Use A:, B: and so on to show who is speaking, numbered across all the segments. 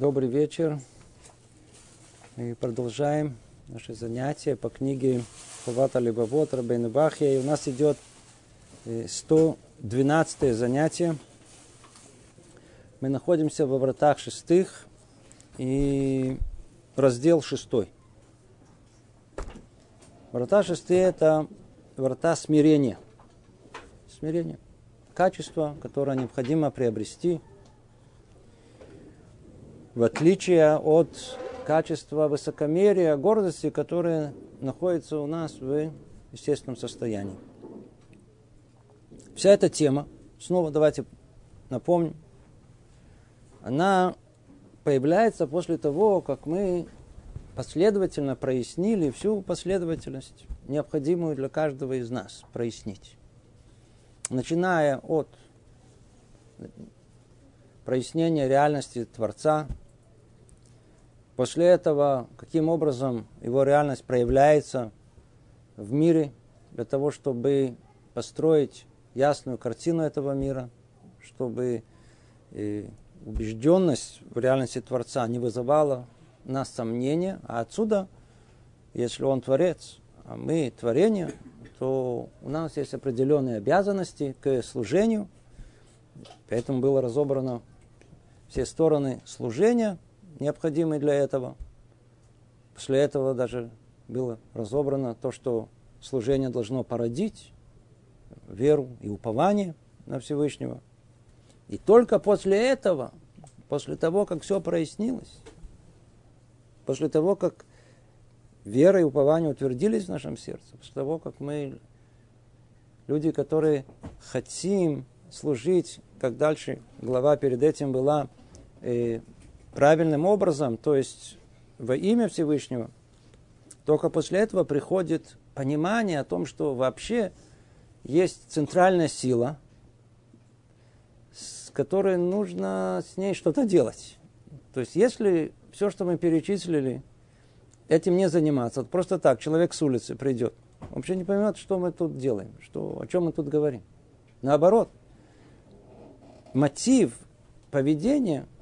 A: Добрый вечер. Мы продолжаем наше занятие по книге Хавата Либавот Рабейна Бахья. И у нас идет 112 э, занятие. Мы находимся во вратах шестых и раздел шестой. Врата шестые – это врата смирения. Смирение. Качество, которое необходимо приобрести – в отличие от качества высокомерия, гордости, которые находятся у нас в естественном состоянии. Вся эта тема, снова давайте напомним, она появляется после того, как мы последовательно прояснили всю последовательность, необходимую для каждого из нас прояснить. Начиная от прояснения реальности Творца, После этого, каким образом его реальность проявляется в мире, для того, чтобы построить ясную картину этого мира, чтобы э, убежденность в реальности Творца не вызывала нас сомнения, а отсюда, если он Творец, а мы творение, то у нас есть определенные обязанности к служению, поэтому было разобрано все стороны служения – необходимый для этого. После этого даже было разобрано то, что служение должно породить веру и упование на Всевышнего. И только после этого, после того, как все прояснилось, после того, как вера и упование утвердились в нашем сердце, после того, как мы люди, которые хотим служить, как дальше глава перед этим была, правильным образом, то есть во имя Всевышнего, только после этого приходит понимание о том, что вообще есть центральная сила, с которой нужно с ней что-то делать. То есть если все, что мы перечислили, этим не заниматься, вот просто так, человек с улицы придет, вообще не поймет, что мы тут делаем, что, о чем мы тут говорим. Наоборот, мотив поведения –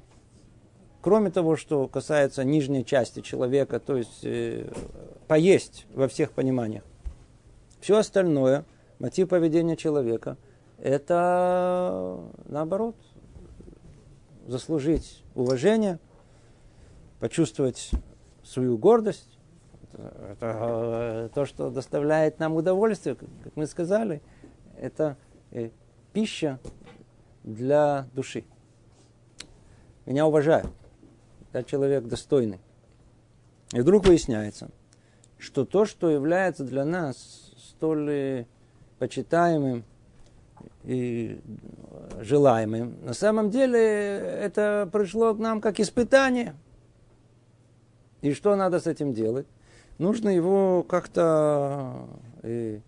A: кроме того, что касается нижней части человека, то есть э, поесть во всех пониманиях, все остальное, мотив поведения человека, это наоборот, заслужить уважение, почувствовать свою гордость. Это, э, то, что доставляет нам удовольствие, как мы сказали, это э, пища для души. Меня уважают я человек достойный. И вдруг выясняется, что то, что является для нас столь почитаемым и желаемым, на самом деле это пришло к нам как испытание. И что надо с этим делать? Нужно его как-то э,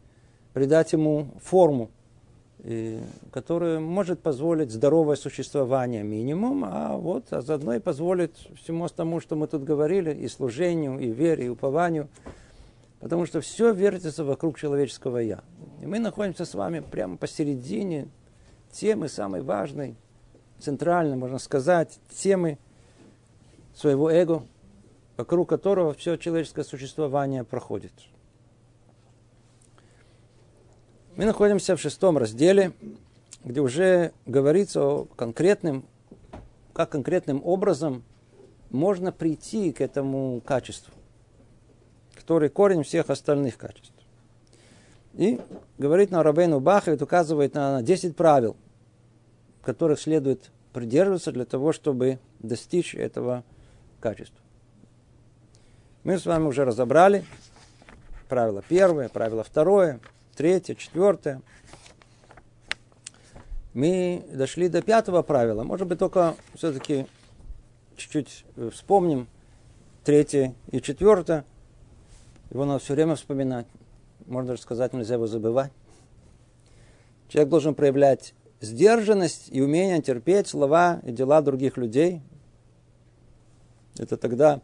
A: придать ему форму который может позволить здоровое существование минимум, а вот а заодно и позволит всему тому, что мы тут говорили, и служению, и вере, и упованию, потому что все вертится вокруг человеческого «я». И мы находимся с вами прямо посередине темы самой важной, центральной, можно сказать, темы своего эго, вокруг которого все человеческое существование проходит – мы находимся в шестом разделе, где уже говорится о конкретном, как конкретным образом можно прийти к этому качеству, который корень всех остальных качеств. И говорит на Рабейну Баховит, указывает на 10 правил, которых следует придерживаться для того, чтобы достичь этого качества. Мы с вами уже разобрали правило первое, правило второе, третье, четвертое. Мы дошли до пятого правила. Может быть, только все-таки чуть-чуть э, вспомним третье и четвертое. Его надо все время вспоминать. Можно даже сказать, нельзя его забывать. Человек должен проявлять сдержанность и умение терпеть слова и дела других людей. Это тогда,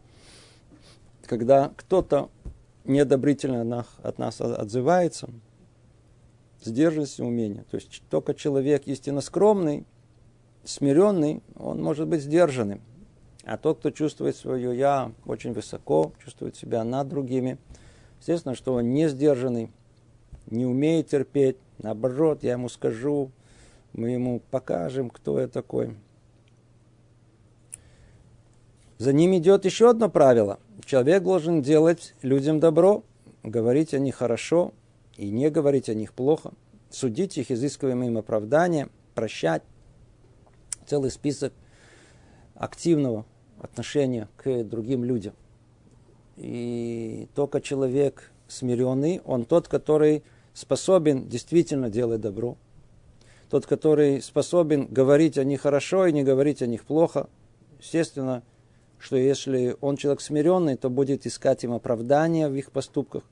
A: когда кто-то неодобрительно от нас отзывается – сдержанность и умение. То есть только человек истинно скромный, смиренный, он может быть сдержанным. А тот, кто чувствует свое «я» очень высоко, чувствует себя над другими, естественно, что он не сдержанный, не умеет терпеть. Наоборот, я ему скажу, мы ему покажем, кто я такой. За ним идет еще одно правило. Человек должен делать людям добро, говорить о них хорошо и не говорить о них плохо, судить их, изыскиваемые им оправдания, прощать. Целый список активного отношения к другим людям. И только человек смиренный, он тот, который способен действительно делать добро. Тот, который способен говорить о них хорошо и не говорить о них плохо. Естественно, что если он человек смиренный, то будет искать им оправдания в их поступках.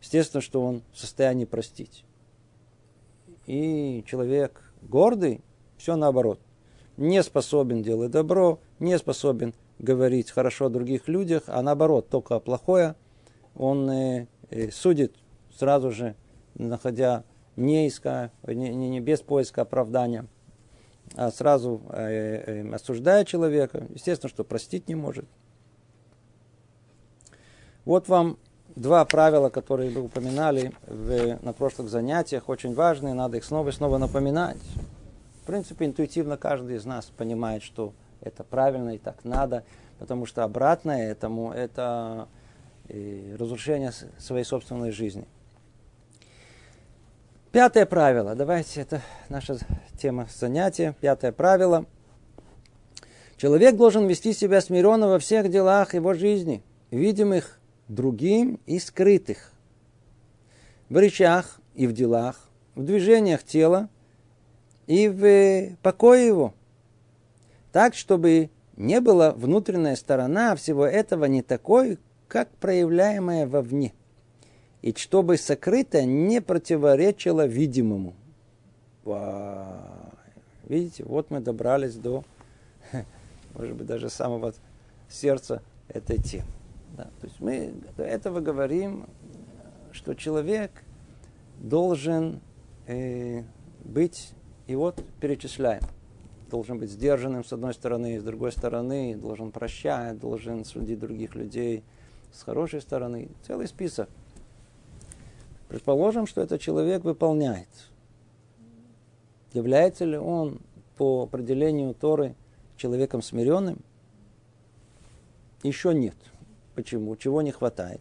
A: Естественно, что он в состоянии простить. И человек гордый, все наоборот. Не способен делать добро, не способен говорить хорошо о других людях, а наоборот, только плохое. Он э, э, судит сразу же, находя не, иская, не, не, без поиска оправдания, а сразу э, э, осуждая человека. Естественно, что простить не может. Вот вам два правила, которые вы упоминали в, на прошлых занятиях, очень важные, надо их снова и снова напоминать. В принципе, интуитивно каждый из нас понимает, что это правильно и так надо, потому что обратное этому – это э, разрушение своей собственной жизни. Пятое правило. Давайте, это наша тема занятия. Пятое правило. Человек должен вести себя смиренно во всех делах его жизни, видимых другим и скрытых. В речах и в делах, в движениях тела и в покое его – так, чтобы не была внутренняя сторона всего этого не такой, как проявляемая вовне. И чтобы сокрытое не противоречило видимому. Видите, вот мы добрались до, может быть, даже самого сердца этой темы. Да, то есть мы до этого говорим, что человек должен э, быть, и вот перечисляем – должен быть сдержанным с одной стороны, с другой стороны должен прощать, должен судить других людей с хорошей стороны. Целый список. Предположим, что этот человек выполняет. Является ли он по определению Торы человеком смиренным? Еще нет. Почему? Чего не хватает?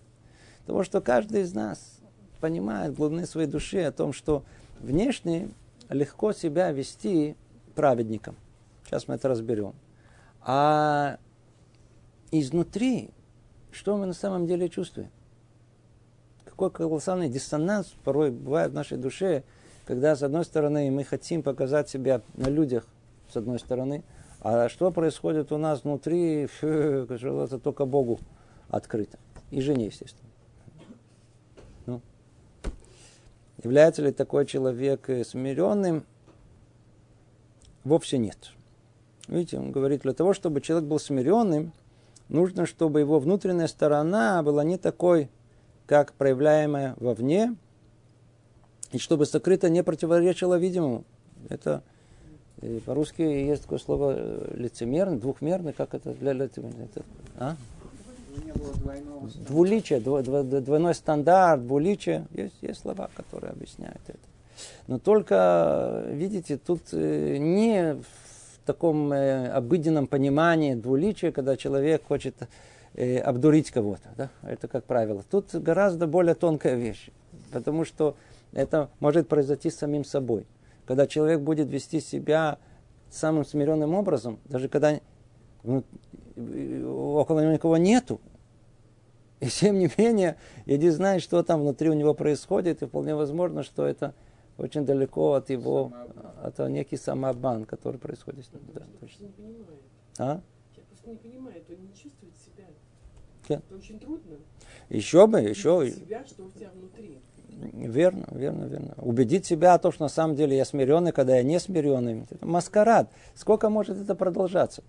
A: Того, что каждый из нас понимает в глубине своей души о том, что внешне легко себя вести праведником. Сейчас мы это разберем. А изнутри, что мы на самом деле чувствуем? Какой колоссальный диссонанс порой бывает в нашей душе, когда, с одной стороны, мы хотим показать себя на людях, с одной стороны, а что происходит у нас внутри, фу, это только Богу открыто. И жене, естественно. Ну. Является ли такой человек смиренным? Вовсе нет. Видите, он говорит, для того, чтобы человек был смиренным, нужно, чтобы его внутренняя сторона была не такой, как проявляемая вовне, и чтобы сокрыто не противоречило видимому. Это э, по-русски есть такое слово э, лицемерный, двухмерный, как это для лицемерного? А? Двуличие, двойной стандарт, двуличие. Есть, есть слова, которые объясняют это. Но только, видите, тут э, не в таком э, обыденном понимании двуличия, когда человек хочет э, обдурить кого-то. Да? Это как правило. Тут гораздо более тонкая вещь, потому что это может произойти с самим собой. Когда человек будет вести себя самым смиренным образом, даже когда около него никого нету, и тем не менее, иди знает, что там внутри у него происходит, и вполне возможно, что это очень далеко от его, от некий самообман, который происходит с ним. Да, точно.
B: А? Я просто не понимаю, он не чувствует себя.
A: Yeah.
B: Это очень трудно.
A: Еще бы, еще.
B: Себя, что у тебя внутри.
A: Верно, верно, верно. Убедить себя о том, что на самом деле я смиренный, когда я не смиренный. Это маскарад. Сколько может это продолжаться?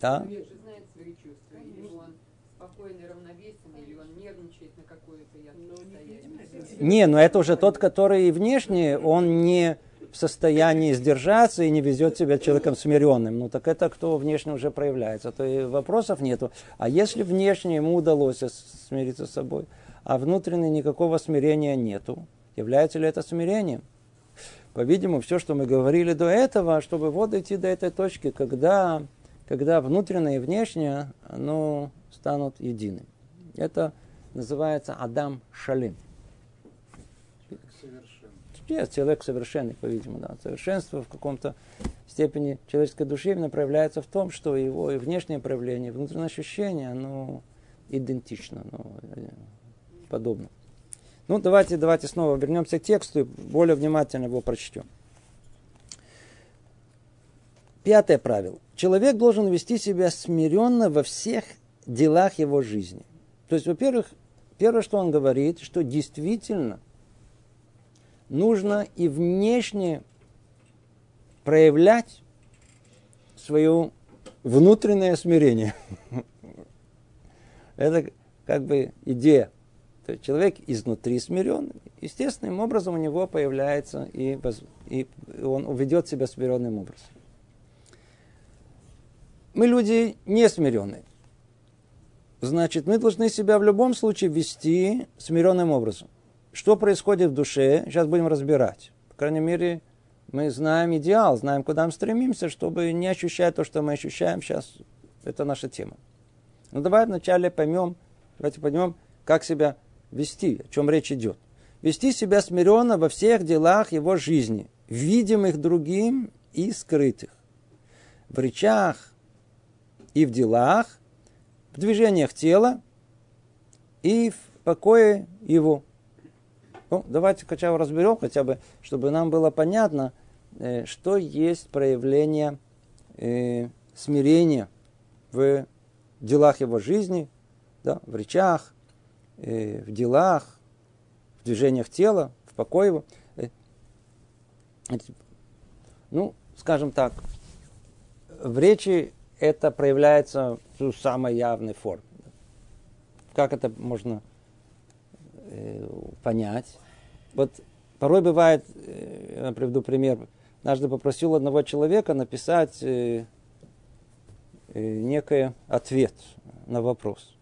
A: Да?
C: Человек же знает свои чувства. Или он спокойный, равновесен, или он нервничает на какое-то
B: Но не
C: состояние.
B: понимает.
A: Не, но это уже тот, который внешне, он не в состоянии сдержаться и не везет себя человеком смиренным. Ну так это кто внешне уже проявляется, то и вопросов нету. А если внешне ему удалось смириться с собой, а внутренне никакого смирения нету, является ли это смирением? По-видимому, все, что мы говорили до этого, чтобы вот дойти до этой точки, когда, когда внутреннее и внешнее, оно станут единым. Это называется Адам Шалим. Нет, человек совершенный, по-видимому, да. Совершенство в каком-то степени человеческой души именно проявляется в том, что его и внешнее проявление, и внутреннее ощущение, оно идентично, оно э, подобно. Ну, давайте, давайте снова вернемся к тексту и более внимательно его прочтем. Пятое правило. Человек должен вести себя смиренно во всех делах его жизни. То есть, во-первых, первое, что он говорит, что действительно нужно и внешне проявлять свое внутреннее смирение. Это как бы идея. То есть человек изнутри смирен, естественным образом у него появляется и, и он ведет себя смиренным образом. Мы люди не смиренные. Значит, мы должны себя в любом случае вести смиренным образом. Что происходит в душе, сейчас будем разбирать. По крайней мере, мы знаем идеал, знаем, куда мы стремимся, чтобы не ощущать то, что мы ощущаем сейчас. Это наша тема. Но ну, давай вначале поймем, давайте поймем, как себя вести, о чем речь идет. Вести себя смиренно во всех делах его жизни, видимых другим и скрытых. В речах и в делах, в движениях тела и в покое его. Ну, давайте хотя бы разберем, хотя бы, чтобы нам было понятно, э, что есть проявление э, смирения в делах его жизни, да, в речах, э, в делах, в движениях тела, в покое его. Э, ну, скажем так, в речи это проявляется в самой явной форме. Как это можно Э, понять. Вот порой бывает, э, я приведу пример, однажды попросил одного человека написать э, некий ответ на вопрос.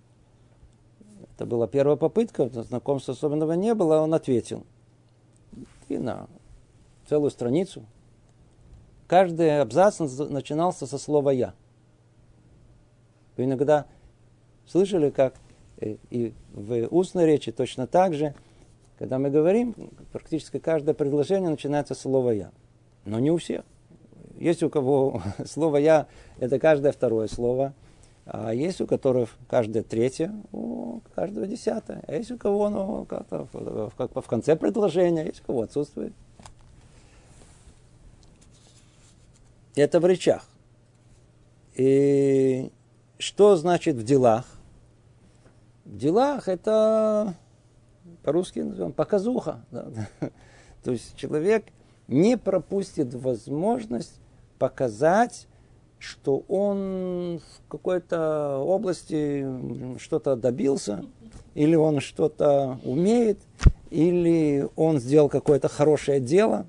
A: Это была первая попытка, знакомства особенного не было, он ответил. И на целую страницу. Каждый абзац начинался со слова «я». Вы иногда слышали, как Э, и в устной речи точно так же. Когда мы говорим, практически каждое предложение начинается с слова «я». Но не у всех. Есть у кого слово «я» – это каждое второе слово, а есть у которых каждое третье, у каждого десятое. А есть у кого ну, как-то как в конце предложения, есть у кого отсутствует. Это в речах. И что значит в делах? В делах это по-русски называем показуха. Да. То есть человек не пропустит возможность показать, что он в какой-то области что-то добился, или он что-то умеет, или он сделал какое-то хорошее дело.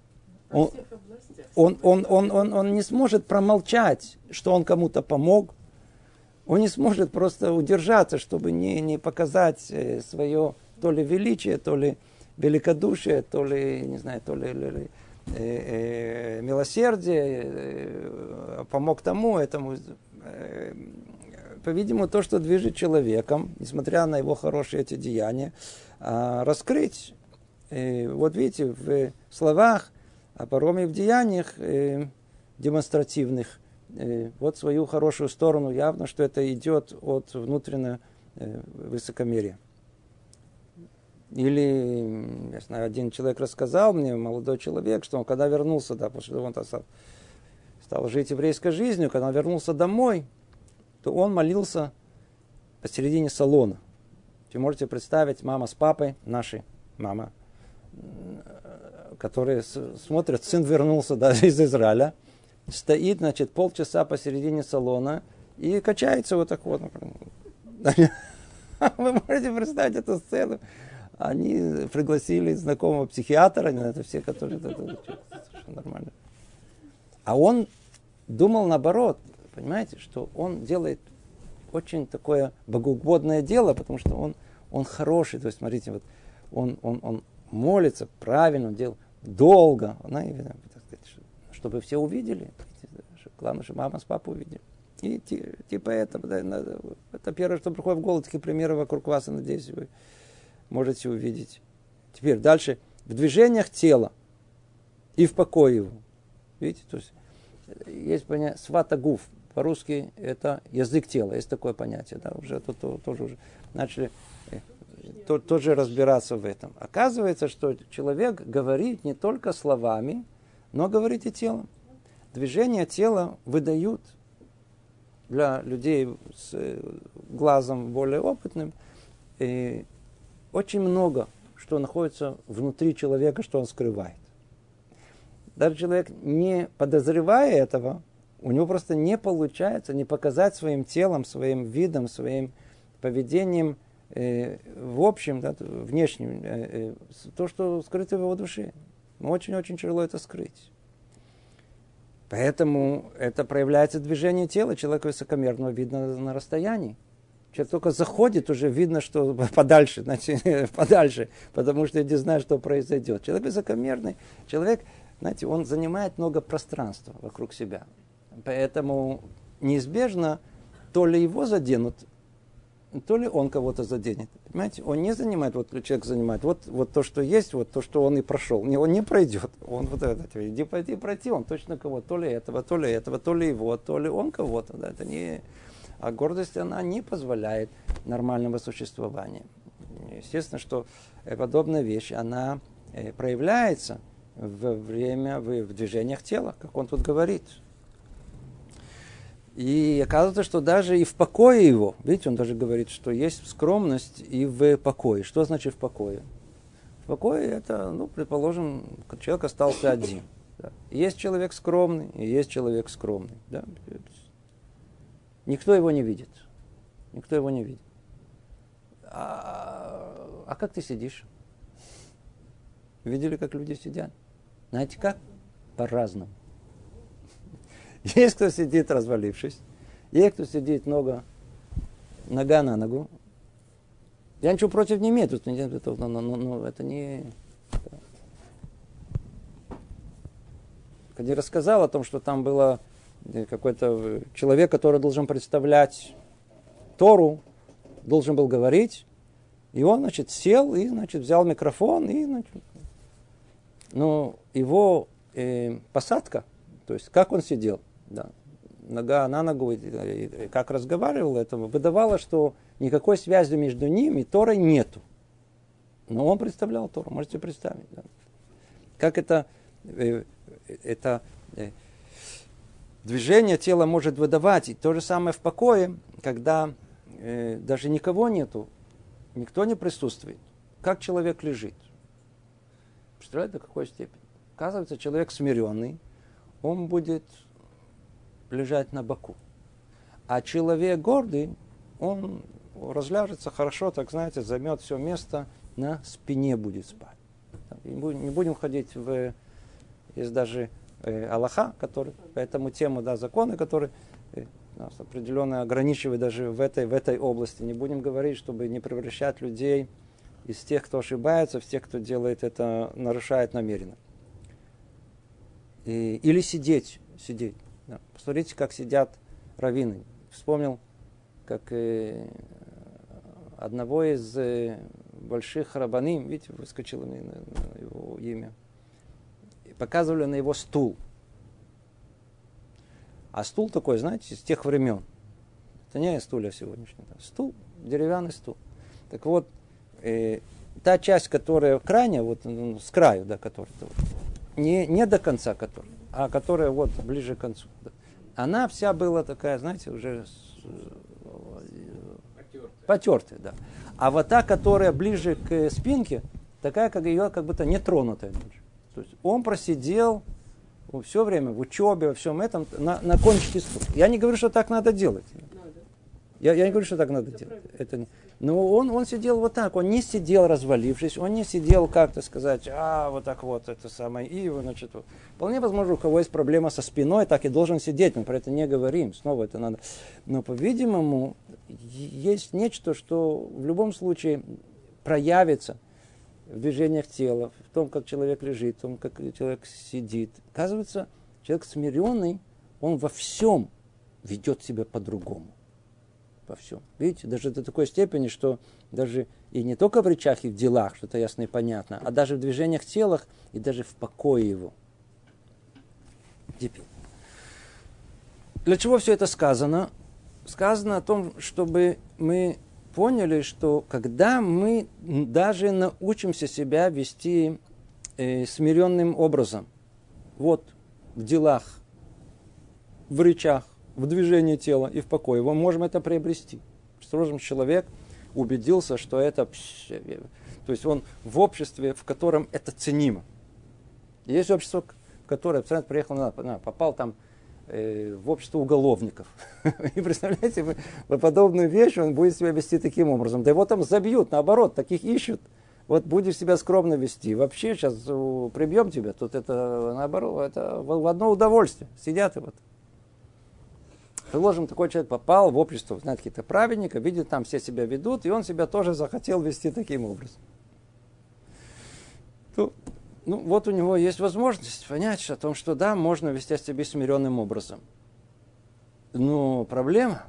A: Он, он, он, он, он, он не сможет промолчать, что он кому-то помог, он не сможет просто удержаться, чтобы не, не показать э, свое то ли величие, то ли великодушие, то ли, не знаю, то ли, ли э, э, милосердие, э, помог тому, этому. Э, по-видимому, то, что движет человеком, несмотря на его хорошие эти деяния, э, раскрыть. Э, вот видите, в словах, а порой и в деяниях э, демонстративных – вот свою хорошую сторону, явно, что это идет от внутреннего э, высокомерия. Или, я знаю, один человек рассказал мне, молодой человек, что он когда вернулся, да, после того, он стал, жить еврейской жизнью, когда он вернулся домой, то он молился посередине салона. Вы можете представить, мама с папой, наши мама, которые смотрят, сын вернулся даже из Израиля, стоит, значит, полчаса посередине салона и качается вот так вот. Вы можете представить эту сцену? они пригласили знакомого психиатра, это все, которые... Это, нормально. А он думал наоборот, понимаете, что он делает очень такое богоугодное дело, потому что он, он хороший. То есть, смотрите, вот он, он, он молится правильно, он делает долго. Она, чтобы все увидели. Главное, чтобы мама с папой увидели. И типа это, да, это первое, что приходит в голову, такие примеры вокруг вас, надеюсь, вы можете увидеть. Теперь дальше. В движениях тела и в покое его. Видите, то есть есть понятие сватагуф. По-русски это язык тела. Есть такое понятие. Да, уже то, то, тоже уже начали э, то, тоже разбираться в этом. Оказывается, что человек говорит не только словами, но говорит и телом. Движения тела выдают для людей с э, глазом более опытным и очень много, что находится внутри человека, что он скрывает. Даже человек, не подозревая этого, у него просто не получается не показать своим телом, своим видом, своим поведением, э, в общем, да, внешним, э, э, то, что скрыто в его душе. Очень-очень тяжело это скрыть. Поэтому это проявляется движение тела. Человека высокомерного видно на расстоянии. Человек только заходит, уже видно, что подальше, значит, подальше, потому что я не знаю, что произойдет. Человек высокомерный, человек, знаете, он занимает много пространства вокруг себя. Поэтому неизбежно то ли его заденут, то ли он кого-то заденет. Понимаете, он не занимает, вот человек занимает, вот, вот то, что есть, вот то, что он и прошел. Не, он не пройдет. Он вот это, иди пойти пройти, он точно кого, то ли этого, то ли этого, то ли его, то ли он кого-то. Да, это не... А гордость, она не позволяет нормального существования. Естественно, что подобная вещь, она э, проявляется во время, в движениях тела, как он тут говорит. И оказывается, что даже и в покое его, видите, он даже говорит, что есть скромность и в покое. Что значит в покое? В покое это, ну, предположим, человек остался один. Да. Есть человек скромный, и есть человек скромный. Да. Никто его не видит. Никто его не видит. А, а как ты сидишь? Видели, как люди сидят? Знаете как? По-разному. Есть кто сидит развалившись, есть кто сидит нога, нога на ногу. Я ничего против не имею, но, но, но, но это не... Я рассказал о том, что там было э, какой-то человек, который должен представлять Тору, должен был говорить, и он, значит, сел и, значит, взял микрофон, и, значит, но его э, посадка, то есть как он сидел, да, нога на ногу, и как разговаривал, это выдавало, что никакой связи между ним и Торой нету. Но он представлял Тору, можете представить. Да. Как это, э, это э, движение тела может выдавать. И то же самое в покое, когда э, даже никого нету, никто не присутствует. Как человек лежит. Представляете, до какой степени? Оказывается, человек смиренный, он будет лежать на боку. А человек гордый, он разляжется хорошо, так знаете, займет все место, на спине будет спать. Не будем ходить в... Есть даже э, Аллаха, который по этому тему, да, законы, которые э, нас определенно ограничивают даже в этой, в этой области. Не будем говорить, чтобы не превращать людей из тех, кто ошибается, в тех, кто делает это, нарушает намеренно. И, или сидеть, сидеть. Посмотрите, как сидят раввины. Вспомнил, как э, одного из э, больших рабаним, видите, выскочило мне его имя, и показывали на его стул. А стул такой, знаете, с тех времен. Это не стулья сегодняшний. Стул, деревянный стул. Так вот, э, та часть, которая крайняя, вот ну, с краю, да, которая, не, не до конца которая, а которая вот ближе к концу. Она вся была такая, знаете, уже потертая. потертая, да. А вот та, которая ближе к спинке, такая, как ее как будто не тронутая. То есть он просидел все время в учебе, во всем этом, на, на кончике стула. Я не говорю, что так надо делать.
B: Надо.
A: Я, я не говорю, что так надо
B: Это
A: делать.
B: правильно.
A: Это не... Но он, он сидел вот так, он не сидел развалившись, он не сидел как-то сказать, а, вот так вот, это самое, и, значит, вот. вполне возможно, у кого есть проблема со спиной, так и должен сидеть, мы про это не говорим, снова это надо. Но, по-видимому, есть нечто, что в любом случае проявится в движениях тела, в том, как человек лежит, в том, как человек сидит. Оказывается, человек смиренный, он во всем ведет себя по-другому во всем. Видите, даже до такой степени, что даже и не только в речах и в делах, что-то ясно и понятно, а даже в движениях телах и даже в покое его. Теперь. Для чего все это сказано? Сказано о том, чтобы мы поняли, что когда мы даже научимся себя вести э, смиренным образом, вот в делах, в речах, в движении тела и в покое. Мы можем это приобрести. Сложим человек убедился, что это... То есть он в обществе, в котором это ценимо. Есть общество, в которое абсолютно приехал, попал там э, в общество уголовников. И представляете, вы, подобную вещь, он будет себя вести таким образом. Да его там забьют, наоборот, таких ищут. Вот будешь себя скромно вести. Вообще сейчас прибьем тебя, тут это наоборот, это в одно удовольствие. Сидят и вот. Предположим, такой человек попал в общество, знает какие-то праведника, видит, там все себя ведут, и он себя тоже захотел вести таким образом. Ну, ну вот у него есть возможность понять о том, что да, можно вести себя смиренным образом. Но проблема,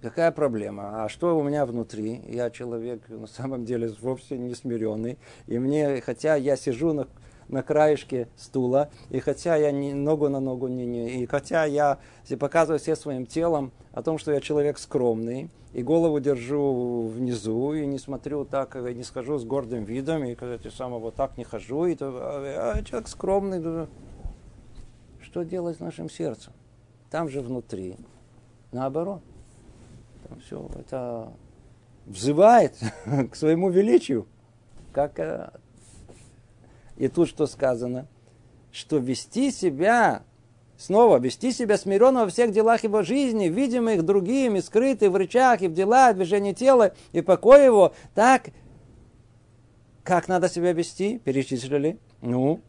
A: какая проблема? А что у меня внутри? Я человек на самом деле вовсе не смиренный. И мне, хотя я сижу на на краешке стула, и хотя я не, ногу на ногу не, не, и хотя я показываю все своим телом о том, что я человек скромный, и голову держу внизу, и не смотрю так, и не схожу с гордым видом, и когда самое вот так не хожу, и то, а, а человек скромный, что делать с нашим сердцем? Там же внутри, наоборот. Там все это взывает к своему величию, как э, и тут что сказано? Что вести себя, снова вести себя смиренно во всех делах его жизни, видимых другими, скрытых в речах и в делах, движении тела и покой его, так, как надо себя вести, перечислили. Ну,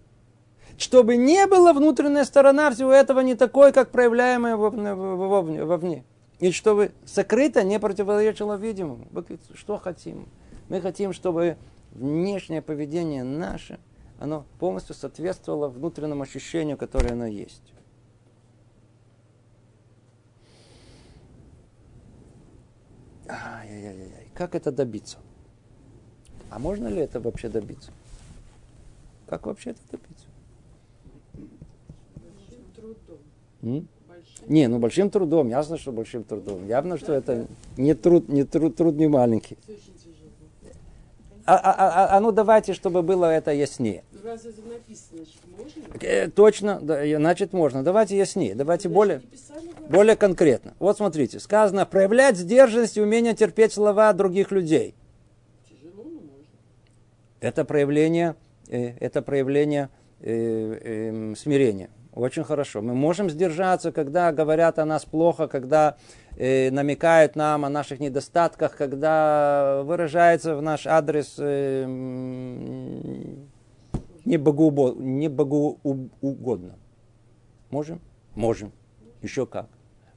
A: чтобы не была внутренняя сторона всего этого не такой, как проявляемая вовне. И чтобы сокрыто не противоречило видимому. Что хотим? Мы хотим, чтобы внешнее поведение наше – оно полностью соответствовало внутреннему ощущению, которое оно есть. Ай-яй-яй-яй. Как это добиться? А можно ли это вообще добиться? Как вообще это добиться?
B: Большим трудом.
A: М? Не, ну большим трудом, ясно, что большим трудом. Явно, что это не труд, не труд, труд не маленький. А, а, а, а ну давайте, чтобы было это яснее.
B: Раз это написано, значит, можно?
A: Э, точно, да, значит можно. Давайте яснее, давайте более, более конкретно. Вот смотрите, сказано, проявлять сдержанность и умение терпеть слова других людей.
B: Тяжело, но можно.
A: Это проявление, э, это проявление э, э, смирения. Очень хорошо. Мы можем сдержаться, когда говорят о нас плохо, когда э, намекают нам о наших недостатках, когда выражается в наш адрес э, не, богоубо, не богоугодно. Можем? Можем. Еще как.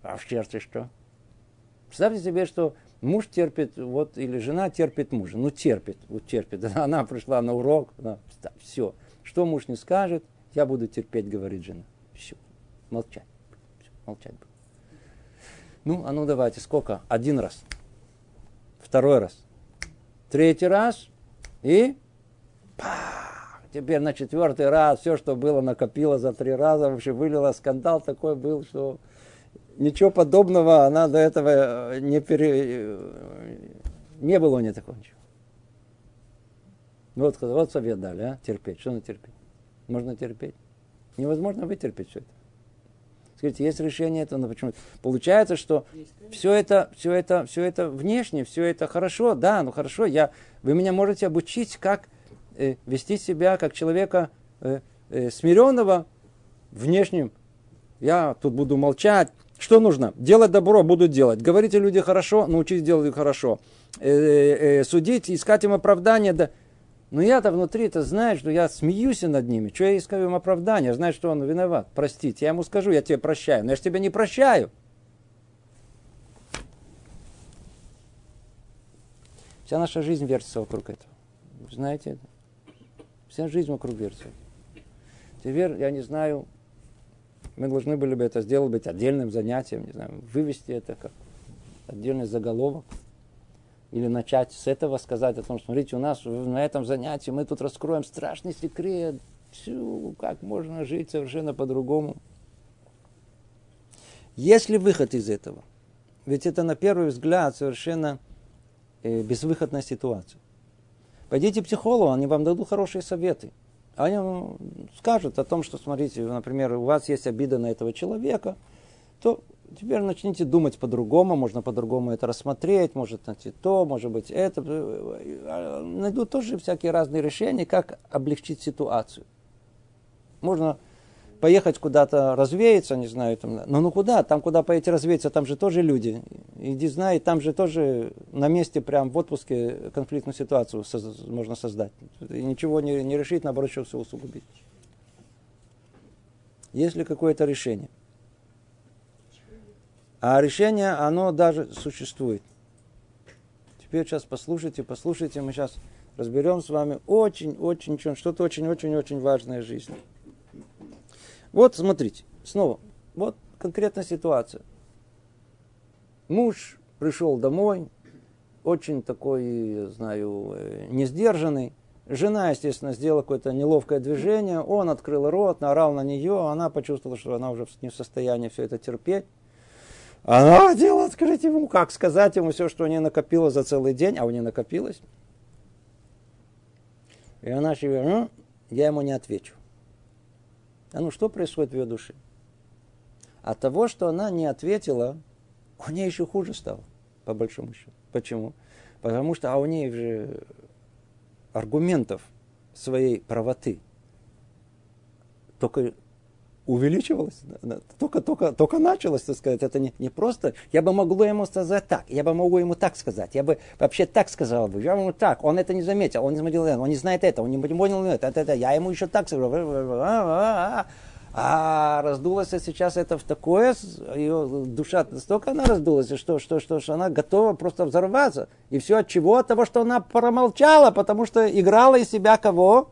A: А в сердце что? Представьте себе, что муж терпит, вот, или жена терпит мужа. Ну, терпит, вот терпит. Она пришла на урок, она, все. Что муж не скажет, я буду терпеть, говорит жена. Все. Молчать. Все, молчать. Ну, а ну давайте, сколько? Один раз. Второй раз. Третий раз. И... Пах! Теперь на четвертый раз все, что было, накопило за три раза, вообще вылило. Скандал такой был, что ничего подобного она до этого э, не пере... Не было у нее такого ничего. Вот, вот совет дали, а? Терпеть. Что на терпеть? Можно терпеть. Невозможно вытерпеть все это. Скажите, есть решение этого, но почему? Получается, что все это, все это, все это внешне, все это хорошо, да, ну хорошо, я, вы меня можете обучить, как э, вести себя как человека э, э, смиренного внешним. Я тут буду молчать, Что нужно? Делать добро буду делать. Говорите люди хорошо, научись делать хорошо. Э, э, э, судить, искать им оправдание. Да. Но я-то внутри-то знаю, что я смеюсь над ними. Что я искаю им оправдание? Знаю, что он виноват. Простите. Я ему скажу, я тебе прощаю. Но я же тебя не прощаю. Вся наша жизнь вертится вокруг этого. Знаете это? Вся жизнь вокруг вертится. Теперь, я не знаю, мы должны были бы это сделать быть отдельным занятием, не знаю, вывести это как отдельный заголовок. Или начать с этого сказать о том, смотрите, у нас на этом занятии мы тут раскроем страшный секрет, всю, как можно жить совершенно по-другому. Есть ли выход из этого? Ведь это на первый взгляд совершенно э, безвыходная ситуация. Пойдите к психологу, они вам дадут хорошие советы. Они вам скажут о том, что, смотрите, например, у вас есть обида на этого человека, то теперь начните думать по-другому, можно по-другому это рассмотреть, может найти то, может быть это. Найдут тоже всякие разные решения, как облегчить ситуацию. Можно поехать куда-то развеяться, не знаю, там, но ну куда, там куда поедете развеяться, там же тоже люди. Иди знай, там же тоже на месте, прям в отпуске конфликтную ситуацию соз, можно создать. И ничего не, не решить, наоборот, еще все усугубить. Есть ли какое-то решение? А решение, оно даже существует. Теперь сейчас послушайте, послушайте, мы сейчас разберем с вами очень-очень, что-то очень-очень-очень важное в жизни. Вот смотрите, снова, вот конкретная ситуация. Муж пришел домой, очень такой, знаю, э, несдержанный. Жена, естественно, сделала какое-то неловкое движение, он открыл рот, наорал на нее, она почувствовала, что она уже не в состоянии все это терпеть. Она хотела открыть ему, как сказать ему все, что у нее накопилось за целый день, а у нее накопилось. И она себе, ну, я ему не отвечу. А ну что происходит в ее душе? От того, что она не ответила, у нее еще хуже стало, по большому счету. Почему? Потому что а у нее же аргументов своей правоты только увеличивалось, только, только, только началось, так сказать, это не, не просто, я бы могла ему сказать так, я бы могу ему так сказать, я бы вообще так сказал бы, я ему так, он это не заметил, он не заметил он не знает это, он не понял это, это, это я ему еще так сказал, а, а раздулась сейчас это в такое, ее душа настолько она раздулась, что, что, что, что она готова просто взорваться. И все от чего? От того, что она промолчала, потому что играла из себя кого?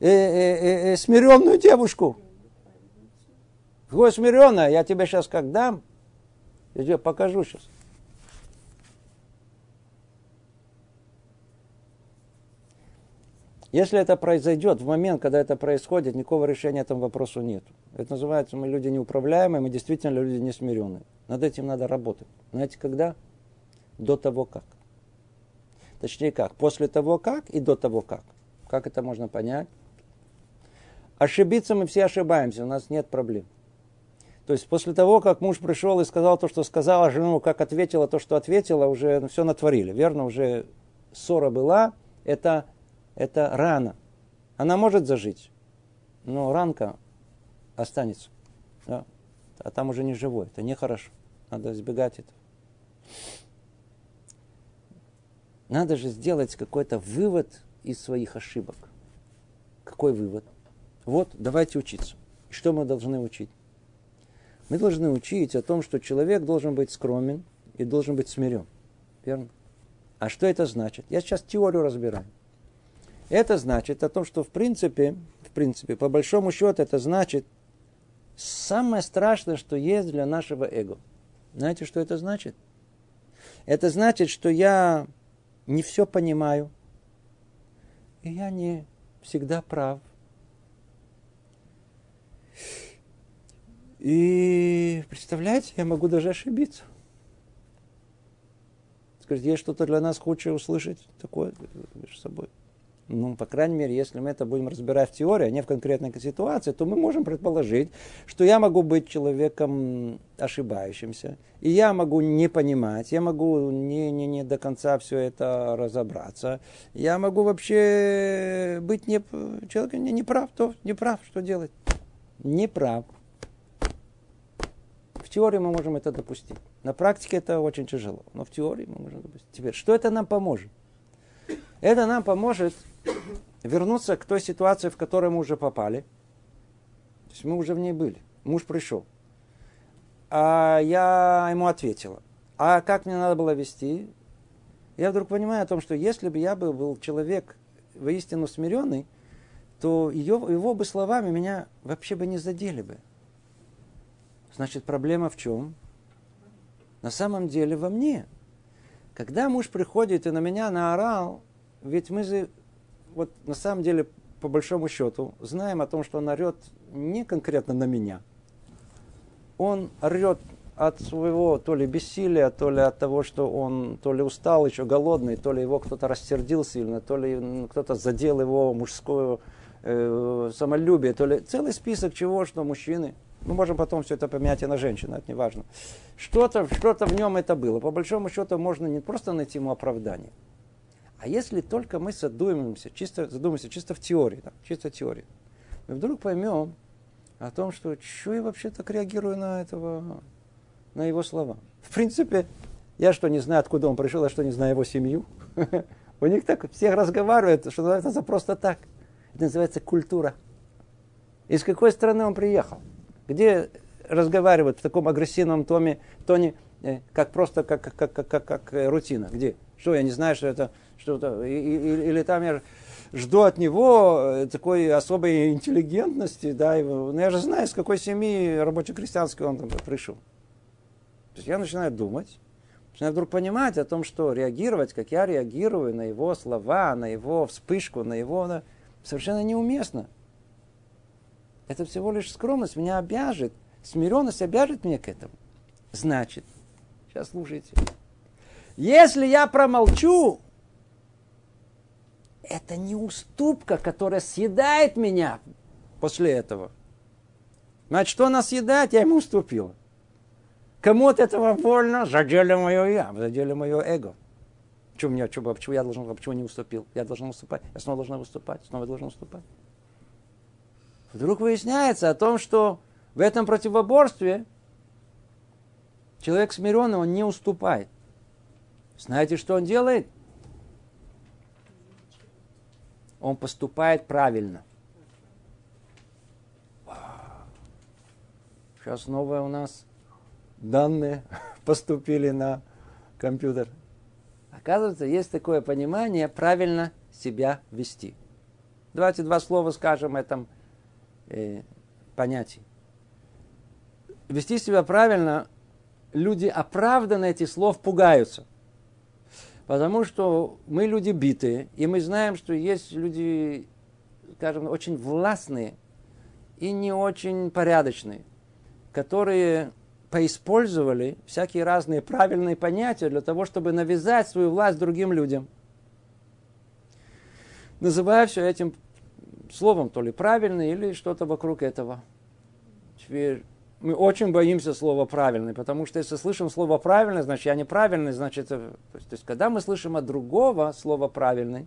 A: Э, э, э, э, смиренную девушку. Какое смиренное, я тебе сейчас как дам, я тебе покажу сейчас. Если это произойдет, в момент, когда это происходит, никакого решения этому вопросу нет. Это называется, мы люди неуправляемые, мы действительно люди несмиренные. Над этим надо работать. Знаете, когда? До того как. Точнее как? После того как и до того как. Как это можно понять? Ошибиться мы все ошибаемся, у нас нет проблем. То есть после того, как муж пришел и сказал то, что сказала, жену как ответила то, что ответила, уже все натворили. Верно, уже ссора была, это, это рана. Она может зажить, но ранка останется. Да? А там уже не живой, это нехорошо. Надо избегать этого. Надо же сделать какой-то вывод из своих ошибок. Какой вывод? Вот, давайте учиться. Что мы должны учить? Мы должны учить о том, что человек должен быть скромен и должен быть смирен. Верно? А что это значит? Я сейчас теорию разбираю. Это значит о том, что в принципе, в принципе, по большому счету, это значит самое страшное, что есть для нашего эго. Знаете, что это значит? Это значит, что я не все понимаю, и я не всегда прав. И представляете, я могу даже ошибиться. Скажите, есть что-то для нас худшее услышать такое между собой? Ну, по крайней мере, если мы это будем разбирать в теории, а не в конкретной ситуации, то мы можем предположить, что я могу быть человеком ошибающимся, и я могу не понимать, я могу не, не, не до конца все это разобраться, я могу вообще быть не, человеком не, не прав, то не прав, что делать? Не прав теории мы можем это допустить. На практике это очень тяжело, но в теории мы можем допустить. Теперь, что это нам поможет? Это нам поможет вернуться к той ситуации, в которой мы уже попали. То есть мы уже в ней были. Муж пришел. А я ему ответила. А как мне надо было вести? Я вдруг понимаю о том, что если бы я был человек воистину смиренный, то ее, его бы словами меня вообще бы не задели бы. Значит, проблема в чем? На самом деле во мне. Когда муж приходит и на меня наорал, ведь мы же, вот на самом деле, по большому счету, знаем о том, что он орет не конкретно на меня. Он орет от своего то ли бессилия, то ли от того, что он то ли устал, еще голодный, то ли его кто-то рассердил сильно, то ли кто-то задел его мужское э, самолюбие, то ли целый список чего, что мужчины. Мы можем потом все это поменять и на женщину, это не важно. Что-то что в нем это было. По большому счету можно не просто найти ему оправдание, а если только мы задумаемся, чисто, задумаемся чисто в теории, да, чисто в теории, мы вдруг поймем о том, что что я вообще так реагирую на этого на его слова. В принципе, я что, не знаю, откуда он пришел, я что, не знаю его семью. У них так всех разговаривают, что за просто так. Это называется культура. Из какой страны он приехал? Где разговаривают в таком агрессивном томе, тоне, э, как просто как, как, как, как, как э, рутина? Где? Что, я не знаю, что это что-то. Или там я жду от него э, такой особой интеллигентности, да, но ну, я же знаю, с какой семьи рабоче-крестьянской он там пришел. То есть я начинаю думать, начинаю вдруг понимать о том, что реагировать, как я реагирую на его слова, на его вспышку, на его... На... совершенно неуместно. Это всего лишь скромность меня обяжет. Смиренность обяжет меня к этому. Значит, сейчас слушайте. Если я промолчу, это не уступка, которая съедает меня после этого. Значит, что она съедает, я ему уступил. Кому от этого больно? Задели мое я, задели мое эго. Почему, мне, почему, почему я должен, почему не уступил? Я должен выступать, я снова должен выступать, снова должен выступать. Вдруг выясняется о том, что в этом противоборстве человек смиренный, он не уступает. Знаете, что он делает? Он поступает правильно. Сейчас новое у нас данные поступили на компьютер. Оказывается, есть такое понимание правильно себя вести. Давайте два слова скажем этом э, понятии. Вести себя правильно, люди оправданно этих слов пугаются. Потому что мы люди битые, и мы знаем, что есть люди, скажем, очень властные и не очень порядочные, которые поиспользовали всякие разные правильные понятия для того, чтобы навязать свою власть другим людям. Называя все этим словом то ли правильный, или что-то вокруг этого. Теперь мы очень боимся слова правильный, потому что если слышим слово правильный, значит я неправильный, значит... То есть, то есть когда мы слышим от другого слово правильный,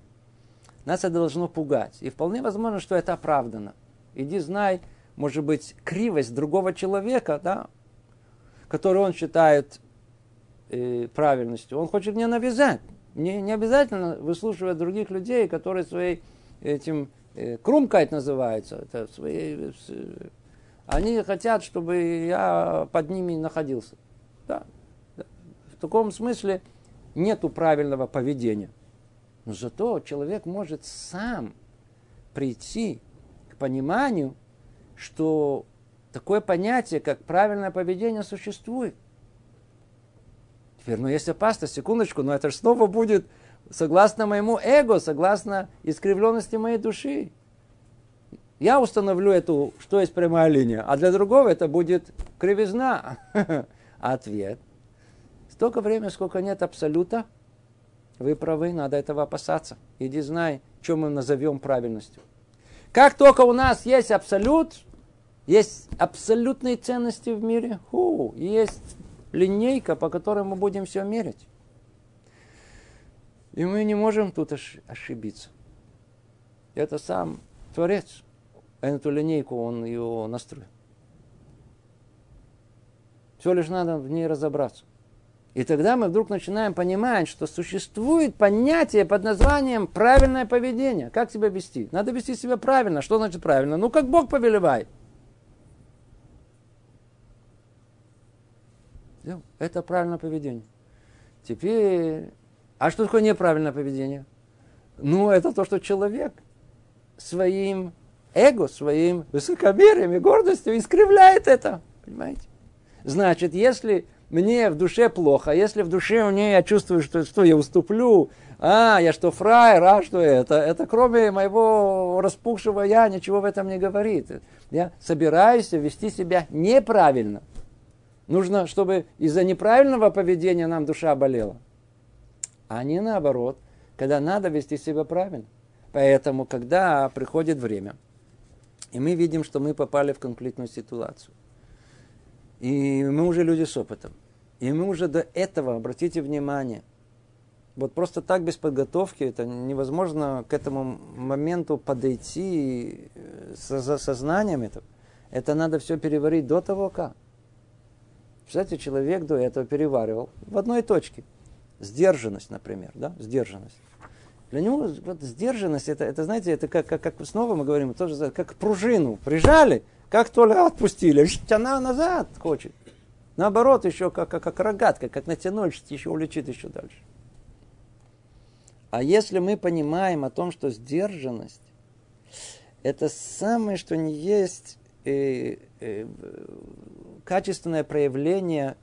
A: нас это должно пугать. И вполне возможно, что это оправдано. Иди знай, может быть, кривость другого человека, да, который он считает э, правильностью, он хочет мне навязать. Мне не обязательно выслушивать других людей, которые своей этим э, крумкайт называется, это своей, э, они хотят, чтобы я под ними находился. Да, да. В таком смысле нету правильного поведения. Но зато человек может сам прийти к пониманию, что Такое понятие, как правильное поведение, существует. Теперь, ну есть опасность, секундочку, но это же снова будет согласно моему эго, согласно искривленности моей души. Я установлю эту, что есть прямая линия, а для другого это будет кривизна. Ответ. Столько времени, сколько нет абсолюта, вы правы, надо этого опасаться. Иди знай, что мы назовем правильностью. Как только у нас есть абсолют, есть абсолютные ценности в мире. Ху, есть линейка, по которой мы будем все мерить. И мы не можем тут ошибиться. Это сам Творец. А эту линейку он ее настроил. Все лишь надо в ней разобраться. И тогда мы вдруг начинаем понимать, что существует понятие под названием правильное поведение. Как себя вести? Надо вести себя правильно. Что значит правильно? Ну, как Бог повелевает. Это правильное поведение. Теперь, а что такое неправильное поведение? Ну, это то, что человек своим эго, своим высокомерием и гордостью искривляет это. Понимаете? Значит, если мне в душе плохо, а если в душе у нее я чувствую, что, что я уступлю, а, я что, фраер, а что это? Это кроме моего распухшего я ничего в этом не говорит. Я собираюсь вести себя неправильно. Нужно, чтобы из-за неправильного поведения нам душа болела. А не наоборот, когда надо вести себя правильно. Поэтому, когда приходит время, и мы видим, что мы попали в конфликтную ситуацию, и мы уже люди с опытом, и мы уже до этого, обратите внимание, вот просто так без подготовки, это невозможно к этому моменту подойти со сознанием этого. Это надо все переварить до того, как. Кстати, человек до этого переваривал в одной точке. Сдержанность, например, да, сдержанность. Для него вот, сдержанность, это, это, знаете, это как, как, как снова мы говорим, тоже как пружину. Прижали, как только отпустили, она назад хочет. Наоборот, еще как, как, как рогатка, как натянули, еще улечит еще дальше. А если мы понимаем о том, что сдержанность это самое, что не есть э, э, качественное проявление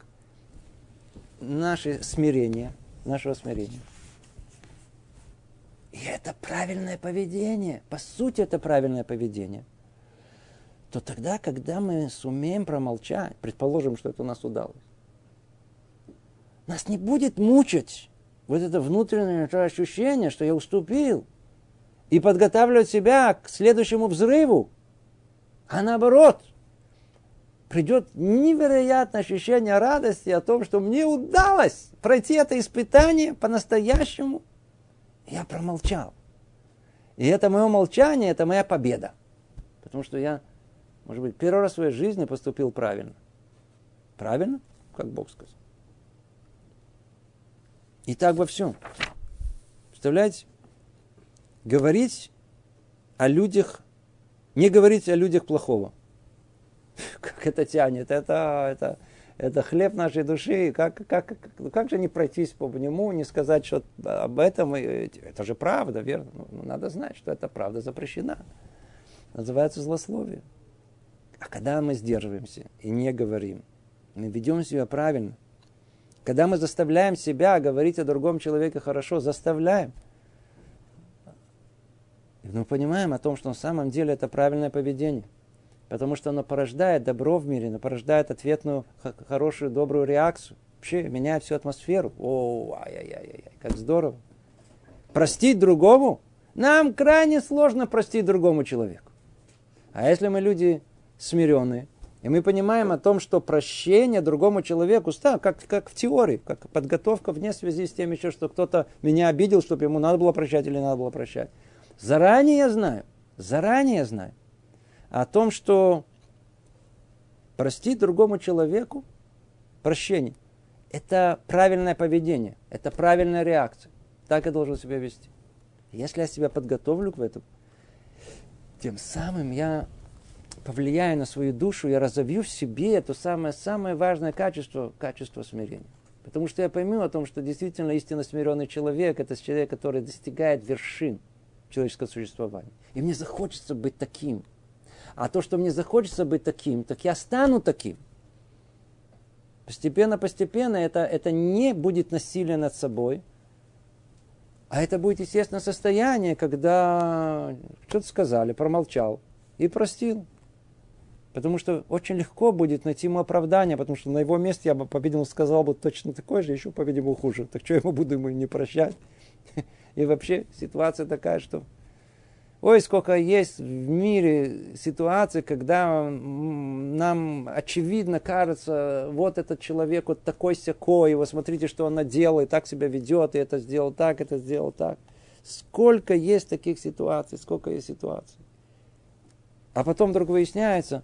A: нашего смирения, нашего смирения. И это правильное поведение. По сути, это правильное поведение. То тогда, когда мы сумеем промолчать, предположим, что это у нас удалось, нас не будет мучить вот это внутреннее ощущение, что я уступил, и подготавливать себя к следующему взрыву. А наоборот, придет невероятное ощущение радости о том, что мне удалось пройти это испытание по-настоящему. Я промолчал. И это мое молчание, это моя победа. Потому что я, может быть, первый раз в своей жизни поступил правильно. Правильно? Как Бог сказал. И так во всем. Представляете? Говорить о людях, не говорить о людях плохого – как это тянет, это, это, это хлеб нашей души, как, как, как, как же не пройтись по нему, не сказать что об этом, это же правда, верно, ну, ну, надо знать, что эта правда запрещена, называется злословие. А когда мы сдерживаемся и не говорим, мы ведем себя правильно, когда мы заставляем себя говорить о другом человеке хорошо, заставляем, мы понимаем о том, что на самом деле это правильное поведение – потому что оно порождает добро в мире, оно порождает ответную хорошую, добрую реакцию. Вообще меняет всю атмосферу. О, ай-яй-яй, как здорово. Простить другому? Нам крайне сложно простить другому человеку. А если мы люди смиренные, и мы понимаем о том, что прощение другому человеку, как, как в теории, как подготовка вне связи с тем еще, что кто-то меня обидел, чтобы ему надо было прощать или надо было прощать. Заранее я знаю, заранее я знаю, о том, что простить другому человеку прощение. Это правильное поведение, это правильная реакция. Так я должен себя вести. Если я себя подготовлю к этому, тем самым я повлияю на свою душу, я разовью в себе это самое, самое важное качество, качество смирения. Потому что я пойму о том, что действительно истинно смиренный человек – это человек, который достигает вершин человеческого существования. И мне захочется быть таким – а то, что мне захочется быть таким, так я стану таким. Постепенно, постепенно это, это не будет насилие над собой, а это будет естественное состояние, когда что-то сказали, промолчал и простил. Потому что очень легко будет найти ему оправдание, потому что на его месте я бы, по-видимому, сказал бы точно такое же, еще, по-видимому, хуже. Так что я ему буду ему не прощать? И вообще ситуация такая, что Ой, сколько есть в мире ситуаций, когда нам очевидно кажется, вот этот человек вот такой сякой, его смотрите, что он наделал, и так себя ведет, и это сделал так, это сделал так. Сколько есть таких ситуаций, сколько есть ситуаций. А потом вдруг выясняется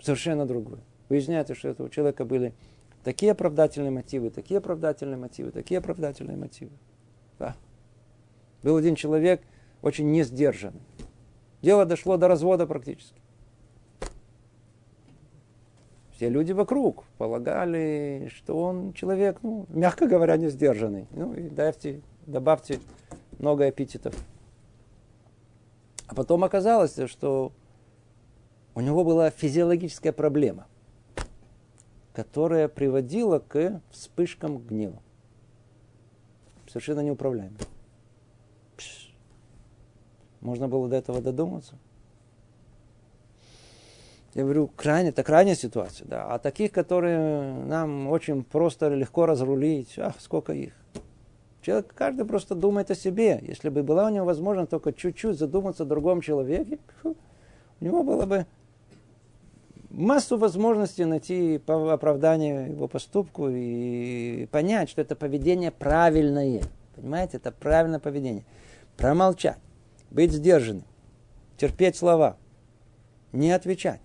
A: совершенно другое. Выясняется, что у этого человека были такие оправдательные мотивы, такие оправдательные мотивы, такие оправдательные мотивы. Да. Был один человек очень не сдержанный. Дело дошло до развода практически. Все люди вокруг полагали, что он человек, ну, мягко говоря, не сдержанный. Ну, и давьте, добавьте много эпитетов. А потом оказалось, что у него была физиологическая проблема, которая приводила к вспышкам гнева. Совершенно неуправляемо. Можно было до этого додуматься. Я говорю, крайне, это крайняя ситуация, да. А таких, которые нам очень просто легко разрулить, ах, сколько их. Человек, каждый просто думает о себе. Если бы была у него возможность только чуть-чуть задуматься о другом человеке, у него было бы массу возможностей найти оправдание его поступку и понять, что это поведение правильное. Понимаете, это правильное поведение. Промолчать, быть сдержанным, терпеть слова, не отвечать.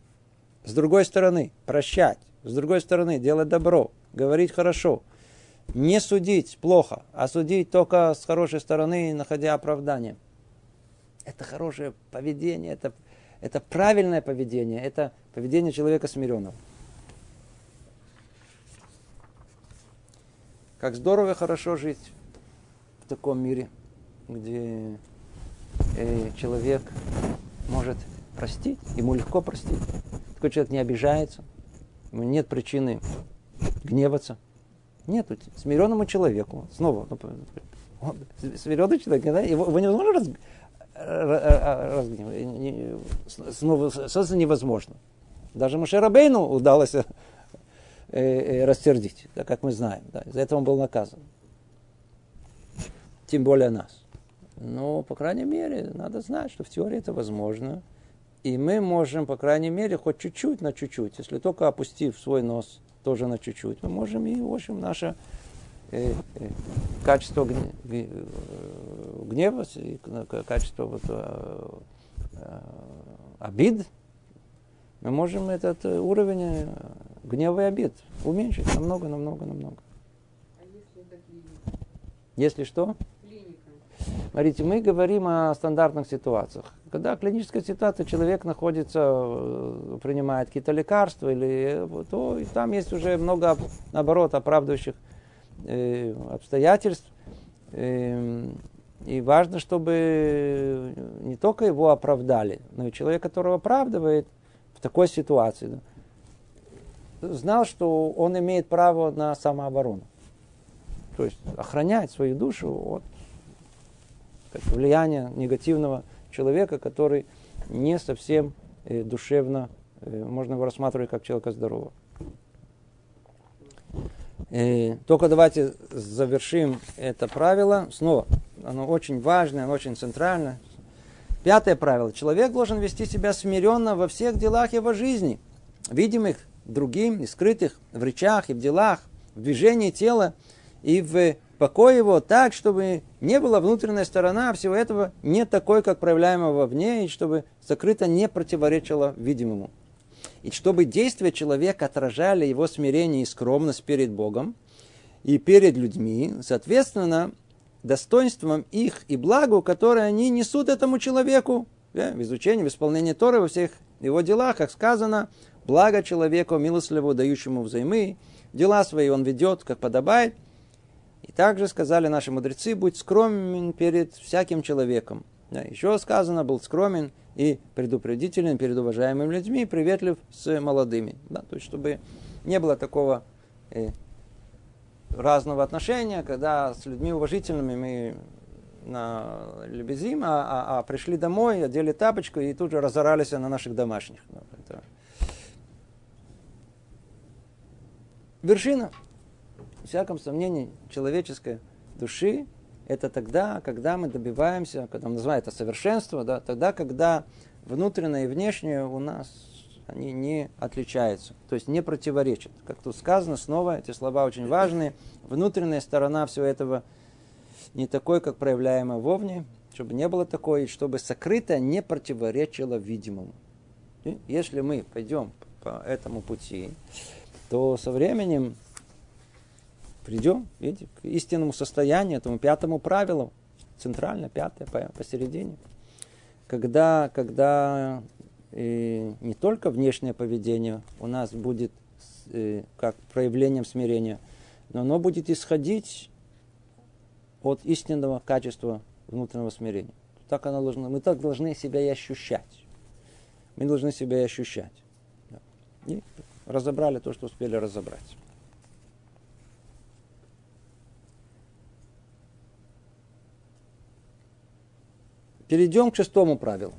A: С другой стороны, прощать. С другой стороны, делать добро, говорить хорошо. Не судить плохо, а судить только с хорошей стороны, находя оправдание. Это хорошее поведение, это, это правильное поведение, это поведение человека смиренного. Как здорово и хорошо жить в таком мире, где человек может простить, ему легко простить такой человек не обижается, ему нет причины гневаться. Нет, смиренному человеку, снова, ну, он, смиренный человек, да, его, его невозможно раз, разгневать, снова, собственно, невозможно. Даже Мушерабейну удалось э, э, рассердить, да, как мы знаем. Да, из-за этого он был наказан. Тем более нас. Но, по крайней мере, надо знать, что в теории это возможно. И мы можем, по крайней мере, хоть чуть-чуть на чуть-чуть, если только опустив свой нос тоже на чуть-чуть, мы можем и, в общем, наше э, э, качество гнева, э, гнева и качество вот, э, э, обид, мы можем этот уровень э, гнева и обид уменьшить намного, намного, намного. А если? Если что? Смотрите, мы говорим о стандартных ситуациях. Когда клиническая ситуация, человек находится, э, принимает какие-то лекарства, или, то и там есть уже много, наоборот, оправдывающих э, обстоятельств. Э, и важно, чтобы не только его оправдали, но и человек, которого оправдывает в такой ситуации, да, знал, что он имеет право на самооборону. То есть охранять свою душу от сказать, влияние негативного человека, который не совсем э, душевно, э, можно его рассматривать как человека здорового. Э, только давайте завершим это правило. Снова, оно очень важное, оно очень центральное. Пятое правило. Человек должен вести себя смиренно во всех делах его жизни, видимых другим и скрытых в речах и в делах, в движении тела и в покой его так, чтобы не была внутренняя сторона всего этого не такой, как проявляемого вовне, и чтобы закрыто не противоречило видимому. И чтобы действия человека отражали его смирение и скромность перед Богом и перед людьми, соответственно, достоинством их и благу, которое они несут этому человеку да, в изучении, в исполнении Торы, во всех его делах, как сказано, благо человеку, милостливо дающему взаймы, дела свои он ведет, как подобает – и также сказали наши мудрецы, будь скромен перед всяким человеком. Да, еще сказано, был скромен и предупредителен перед уважаемыми людьми, приветлив с молодыми. Да, то есть, чтобы не было такого э, разного отношения, когда с людьми уважительными мы на лебезим, а, а, а пришли домой, одели тапочку и тут же разорались на наших домашних. Это... Вершина всяком сомнении, человеческой души это тогда, когда мы добиваемся, когда мы называем это совершенство, да, тогда, когда внутреннее и внешнее у нас они не отличаются, то есть не противоречат. Как тут сказано, снова эти слова очень важные. Внутренняя сторона всего этого не такой, как проявляемая вовне, чтобы не было такой, чтобы сокрытое не противоречило видимому. И если мы пойдем по этому пути, то со временем придем, видите, к истинному состоянию, этому пятому правилу, центрально, пятое, посередине. Когда, когда э, не только внешнее поведение у нас будет э, как проявлением смирения, но оно будет исходить от истинного качества внутреннего смирения. Так оно должно, мы так должны себя и ощущать. Мы должны себя и ощущать. И разобрали то, что успели разобрать. Перейдем к шестому правилу.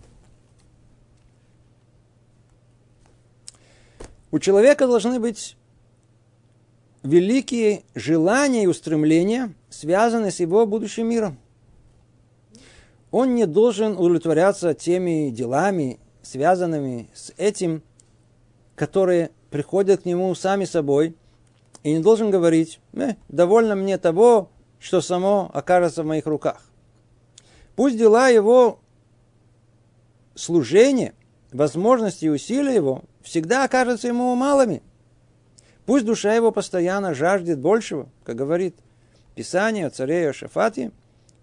A: У человека должны быть великие желания и устремления, связанные с его будущим миром. Он не должен удовлетворяться теми делами, связанными с этим, которые приходят к нему сами собой, и не должен говорить, э, довольно мне того, что само окажется в моих руках. Пусть дела его служения, возможности и усилия его всегда окажутся ему малыми. Пусть душа его постоянно жаждет большего, как говорит Писание о царе Иошафате,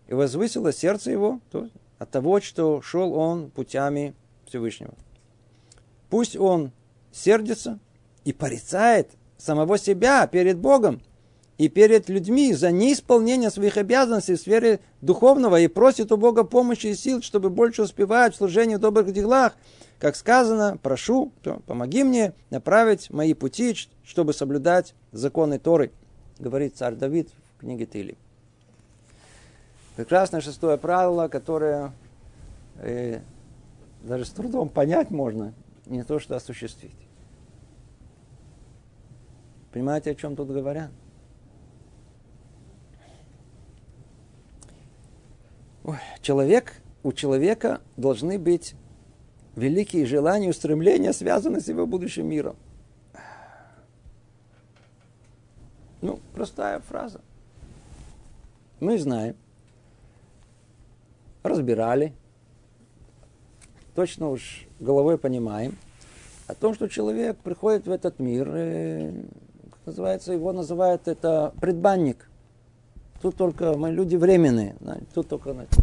A: и возвысило сердце его то, от того, что шел он путями Всевышнего. Пусть он сердится и порицает самого себя перед Богом – и перед людьми за неисполнение своих обязанностей в сфере духовного и просит у Бога помощи и сил, чтобы больше успевать в служении в добрых делах. Как сказано, прошу, помоги мне направить мои пути, чтобы соблюдать законы Торы, говорит царь Давид в книге Тили. Прекрасное шестое правило, которое э, даже с трудом понять можно, не то что осуществить. Понимаете, о чем тут говорят? Человек, у человека должны быть великие желания устремления, связанные с его будущим миром. Ну, простая фраза. Мы знаем, разбирали, точно уж головой понимаем о том, что человек приходит в этот мир, и, как называется, его называют это предбанник – Тут только мы люди временные. Тут только значит,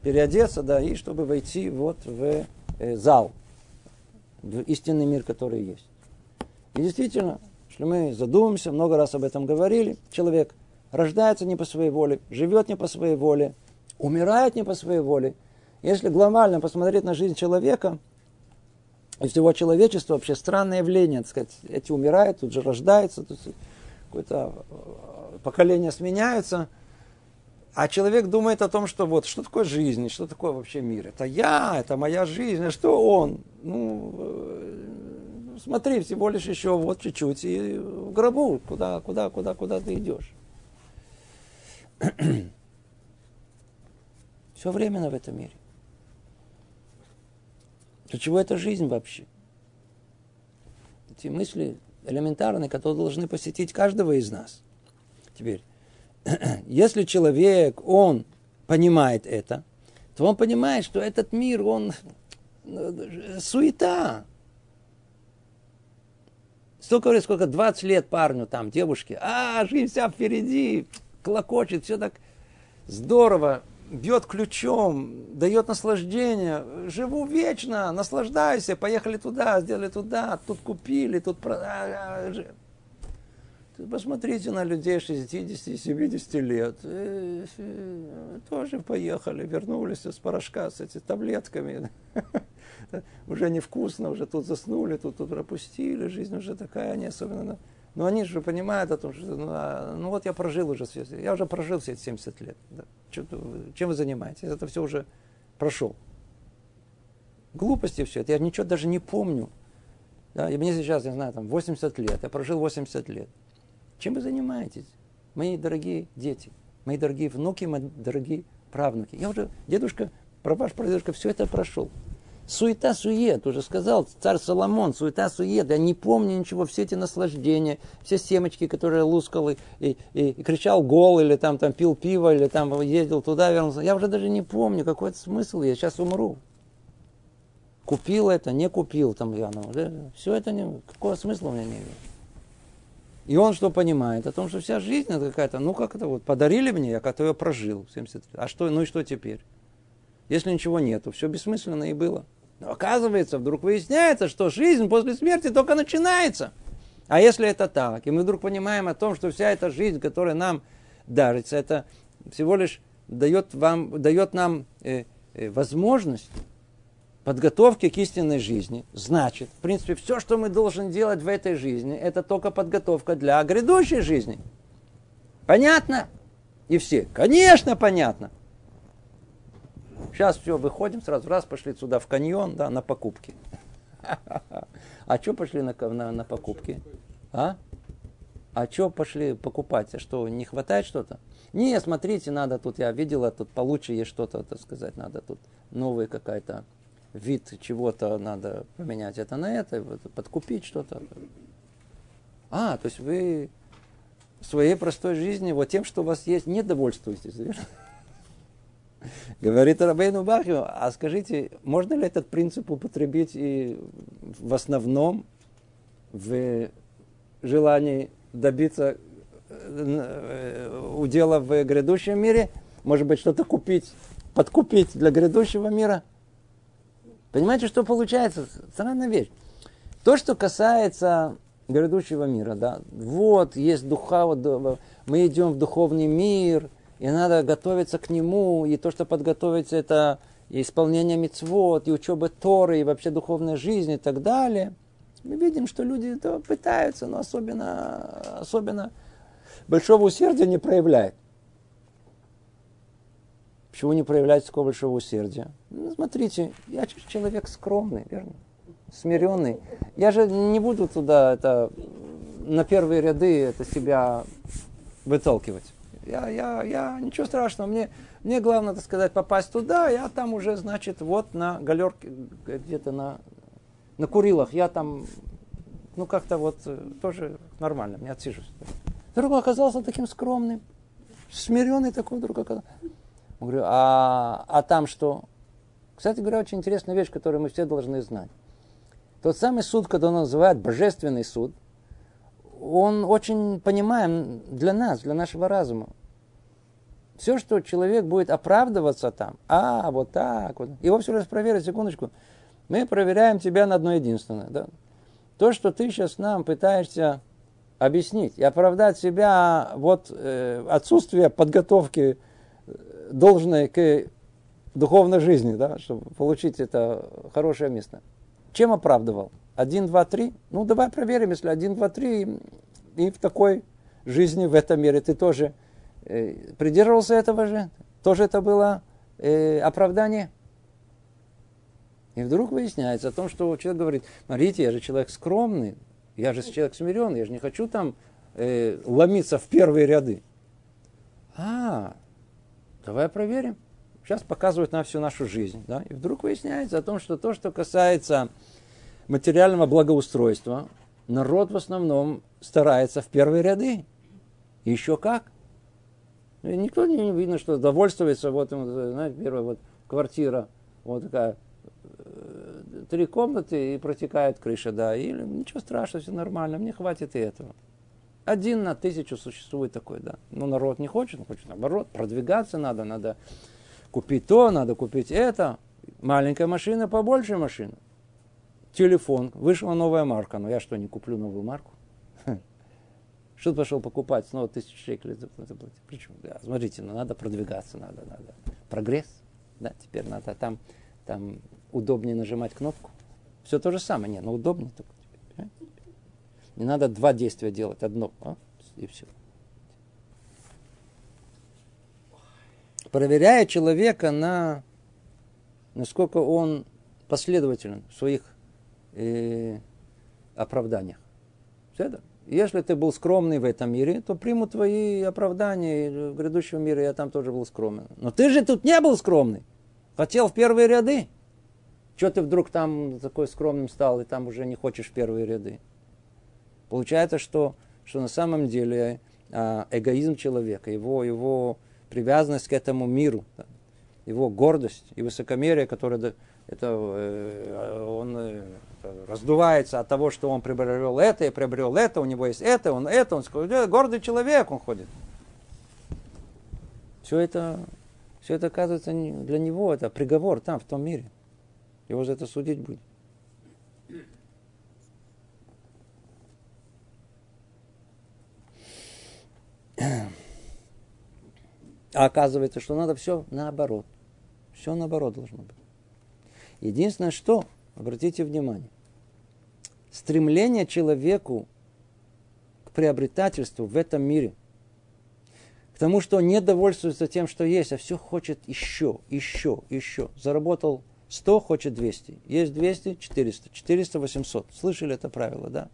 A: переодеться, да, и чтобы войти вот в э, зал, в истинный мир, который есть. И действительно, если мы задумаемся, много раз об этом говорили, человек рождается не по своей воле, живет не по своей воле, умирает не по своей воле. Если глобально посмотреть на жизнь человека, и всего человечества вообще странное явление, так сказать, эти умирают, тут же рождаются, тут какой-то поколения сменяются, а человек думает о том, что вот, что такое жизнь, что такое вообще мир. Это я, это моя жизнь, а что он? Ну, э, смотри, всего лишь еще вот чуть-чуть, и в гробу, куда, куда, куда, куда ты идешь. Все временно в этом мире. Для чего эта жизнь вообще? Эти мысли элементарные, которые должны посетить каждого из нас. Теперь, если человек, он понимает это, то он понимает, что этот мир, он э, суета. Столько, сколько 20 лет парню там, девушке, а, жизнь вся впереди, клокочет, все так здорово, бьет ключом, дает наслаждение. Живу вечно, наслаждайся, поехали туда, сделали туда, тут купили, тут... Посмотрите на людей 60-70 лет. Э, э, тоже поехали, вернулись с порошка с этими таблетками. Уже невкусно, уже тут заснули, тут, тут пропустили. Жизнь уже такая, не особенно... Но они же понимают о том, что ну, а, ну вот я прожил уже, я уже прожил все эти 70 лет. Да. Чем вы занимаетесь? Это все уже прошел. Глупости все это. Я ничего даже не помню. Да, и мне сейчас, не знаю, там 80 лет, я прожил 80 лет. Чем вы занимаетесь, мои дорогие дети, мои дорогие внуки, мои дорогие правнуки? Я уже, дедушка, ваш прадедушка, все это прошел. Суета, сует, уже сказал царь Соломон, суета, сует. Я не помню ничего, все эти наслаждения, все семечки, которые лускал и, и, и, и кричал гол, или там, там пил пиво, или там ездил туда, вернулся. Я уже даже не помню, какой это смысл, я сейчас умру. купил это, не купил, там, я, ну, все это не, какого смысла у меня не имеет. И он что понимает? О том, что вся жизнь это какая-то, ну как это вот, подарили мне, я как-то ее прожил. 70, а что, ну и что теперь? Если ничего нету, все бессмысленно и было. Но оказывается, вдруг выясняется, что жизнь после смерти только начинается. А если это так, и мы вдруг понимаем о том, что вся эта жизнь, которая нам дарится, это всего лишь дает, вам, дает нам э, э, возможность подготовки к истинной жизни. Значит, в принципе, все, что мы должны делать в этой жизни, это только подготовка для грядущей жизни. Понятно? И все. Конечно, понятно. Сейчас все, выходим сразу, раз пошли сюда в каньон, да, на покупки. А что пошли на, на, на покупки? А? А что пошли покупать? А что, не хватает что-то? Не, смотрите, надо тут, я видела, тут получше есть что-то, так сказать, надо тут новый какая-то вид чего-то надо поменять это на это, подкупить что-то. А, то есть вы в своей простой жизни вот тем, что у вас есть, не довольствуетесь, верно? Говорит Рабейну Бахью, а скажите, можно ли этот принцип употребить и в основном в желании добиться э, удела в грядущем мире? Может быть, что-то купить, подкупить для грядущего мира? Понимаете, что получается? Странная вещь. То, что касается грядущего мира, да, вот есть духа, вот, мы идем в духовный мир – и надо готовиться к нему, и то, что подготовиться, это и исполнение мецвод, и учеба Торы, и вообще духовная жизнь и так далее. Мы видим, что люди это пытаются, но особенно, особенно большого усердия не проявляют. Почему не проявляют такого большого усердия? Ну, смотрите, я человек скромный, верно? Смиренный. Я же не буду туда это, на первые ряды это себя выталкивать. Я, я, я, ничего страшного, мне, мне главное, так сказать, попасть туда, я там уже, значит, вот на галерке, где-то на, на Курилах, я там, ну, как-то вот э, тоже нормально, не отсижусь. Вдруг он оказался таким скромным, смиренный такой вдруг оказался. Я говорю, а, а там что? Кстати говоря, очень интересная вещь, которую мы все должны знать. Тот самый суд, когда он называет божественный суд – он очень понимаем для нас, для нашего разума. Все, что человек будет оправдываться там, а, вот так вот. Его все раз проверить, секундочку. Мы проверяем тебя на одно единственное. Да? То, что ты сейчас нам пытаешься объяснить и оправдать себя вот э, отсутствие подготовки э, должной к духовной жизни, да, чтобы получить это хорошее место. Чем оправдывал? Один, два, три. Ну, давай проверим, если один, два, три, и в такой жизни, в этом мире ты тоже э, придерживался этого же, тоже это было э, оправдание. И вдруг выясняется о том, что человек говорит, смотрите, я же человек скромный, я же человек смиренный, я же не хочу там э, ломиться в первые ряды. А, давай проверим. Сейчас показывают на всю нашу жизнь. Да? И вдруг выясняется о том, что то, что касается материального благоустройства, народ в основном старается в первые ряды. Еще как. И никто не видно, что довольствуется, вот, знаете, первая вот квартира, вот такая, э, три комнаты и протекает крыша, да, или ничего страшного, все нормально, мне хватит и этого. Один на тысячу существует такой, да. Но народ не хочет, он хочет наоборот, продвигаться надо, надо купить то, надо купить это. Маленькая машина, побольше машина телефон, вышла новая марка. Но я что, не куплю новую марку? Что ты пошел покупать? Снова тысячу шекелей заплатить. Причем, да, смотрите, ну, надо продвигаться, надо, надо. Прогресс, да, теперь надо там, там удобнее нажимать кнопку. Все то же самое, не, но удобнее только теперь. Не надо два действия делать, одно, а? и все. Проверяя человека на насколько он последователен в своих э, оправданиях. Все Если ты был скромный в этом мире, то примут твои оправдания. И в грядущем мире я там тоже был скромный. Но ты же тут не был скромный. Хотел в первые ряды. Что ты вдруг там такой скромным стал, и там уже не хочешь в первые ряды? Получается, что, что на самом деле а, эгоизм человека, его, его привязанность к этому миру, его гордость и высокомерие, которое это, э, он э, раздувается от того, что он приобрел это и приобрел это, у него есть это, он это, он гордый человек, он ходит. Все это, все это оказывается для него, это приговор там, в том мире. Его за это судить будет. А оказывается, что надо все наоборот. Все наоборот должно быть. Единственное, что, обратите внимание, стремление человеку к приобретательству в этом мире, к тому, что он не довольствуется тем, что есть, а все хочет еще, еще, еще. Заработал 100, хочет 200. Есть 200, 400, 400, 800. Слышали это правило, да?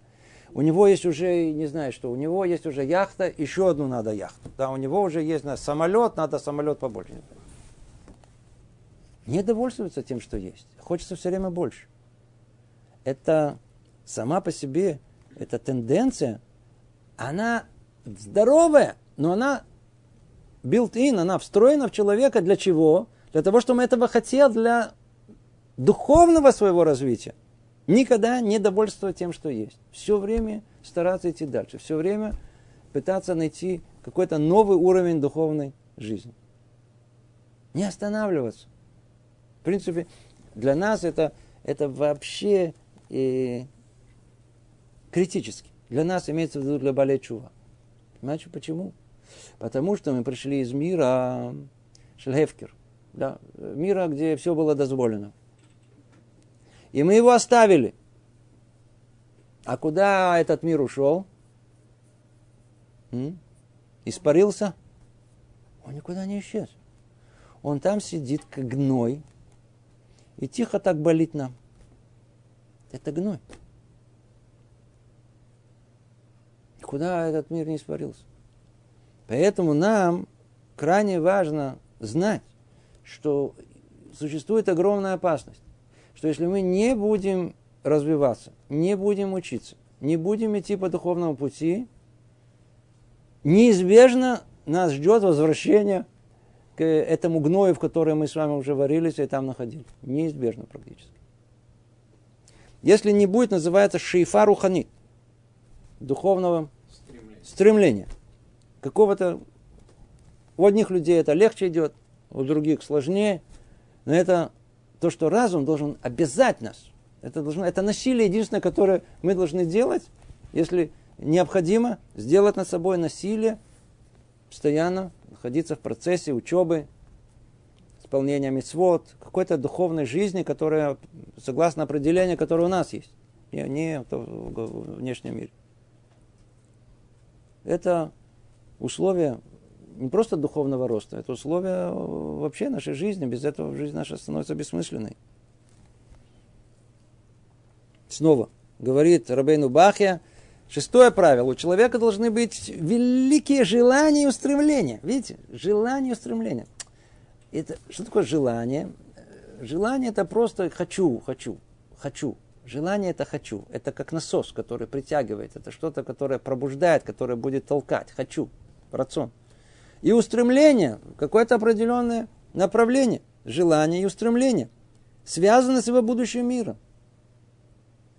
A: У него есть уже, не знаю что, у него есть уже яхта, еще одну надо яхту. Да, у него уже есть на самолет, надо самолет побольше. Не довольствуется тем, что есть. Хочется все время больше. Это сама по себе, эта тенденция, она здоровая, но она built-in, она встроена в человека для чего? Для того, чтобы он этого хотел для духовного своего развития. Никогда не довольствовать тем, что есть. Все время стараться идти дальше. Все время пытаться найти какой-то новый уровень духовной жизни. Не останавливаться. В принципе, для нас это, это вообще э, критически. Для нас имеется в виду для Балечува. Понимаете, почему? Потому что мы пришли из мира Шельхевкер, да, мира, где все было дозволено. И мы его оставили. А куда этот мир ушел? М? Испарился? Он никуда не исчез. Он там сидит, как гной, и тихо так болит нам. Это гной. Куда этот мир не испарился? Поэтому нам крайне важно знать, что существует огромная опасность что если мы не будем развиваться, не будем учиться, не будем идти по духовному пути, неизбежно нас ждет возвращение к этому гною, в котором мы с вами уже варились и там находились. Неизбежно практически. Если не будет, называется шейфа руханит, духовного стремления. стремления. Какого-то... У одних людей это легче идет, у других сложнее, но это то, что разум должен обязать нас. Это, должно, это насилие единственное, которое мы должны делать, если необходимо, сделать над собой насилие, постоянно находиться в процессе учебы, исполнения мецвод, какой-то духовной жизни, которая, согласно определению, которое у нас есть, не, не в внешнем мире. Это условия не просто духовного роста, это условие э, вообще нашей жизни. Без этого жизнь наша становится бессмысленной. Снова говорит Рабейну Бахья, шестое правило. У человека должны быть великие желания и устремления. Видите? Желания и устремления. Это, что такое желание? Желание это просто хочу, хочу, хочу. Желание это хочу. Это как насос, который притягивает. Это что-то, которое пробуждает, которое будет толкать. Хочу. Рацион и устремление, какое-то определенное направление, желание и устремление, связано с его будущим миром.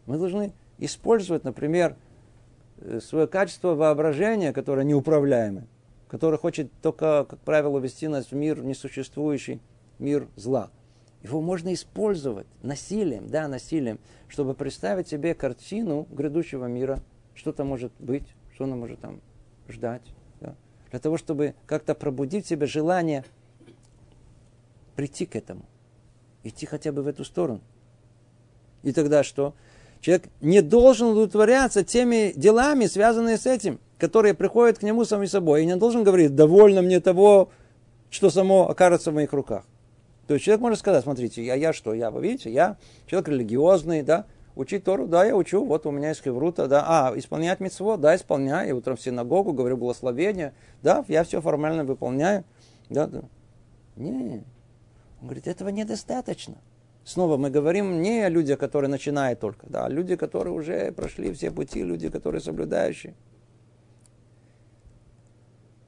A: Мы должны использовать, например, э, свое качество воображения, которое неуправляемое, которое хочет только, как правило, вести нас в мир несуществующий, мир зла. Его можно использовать насилием, да, насилием, чтобы представить себе картину грядущего мира, что там может быть, что нам может там ждать для того, чтобы как-то пробудить в себе желание прийти к этому, идти хотя бы в эту сторону. И тогда что? Человек не должен удовлетворяться теми делами, связанными с этим, которые приходят к нему сами собой. И не должен говорить, довольно мне того, что само окажется в моих руках. То есть человек может сказать, смотрите, я, я что, я, вы видите, я человек религиозный, да, Учить Тору, да, я учу, вот у меня есть хеврута, да. А, исполнять митцво, да, исполняю. Я утром в синагогу говорю благословение, да, я все формально выполняю. Да, да. Не, он говорит, этого недостаточно. Снова мы говорим не о людях, которые начинают только, да, а люди, которые уже прошли все пути, люди, которые соблюдающие.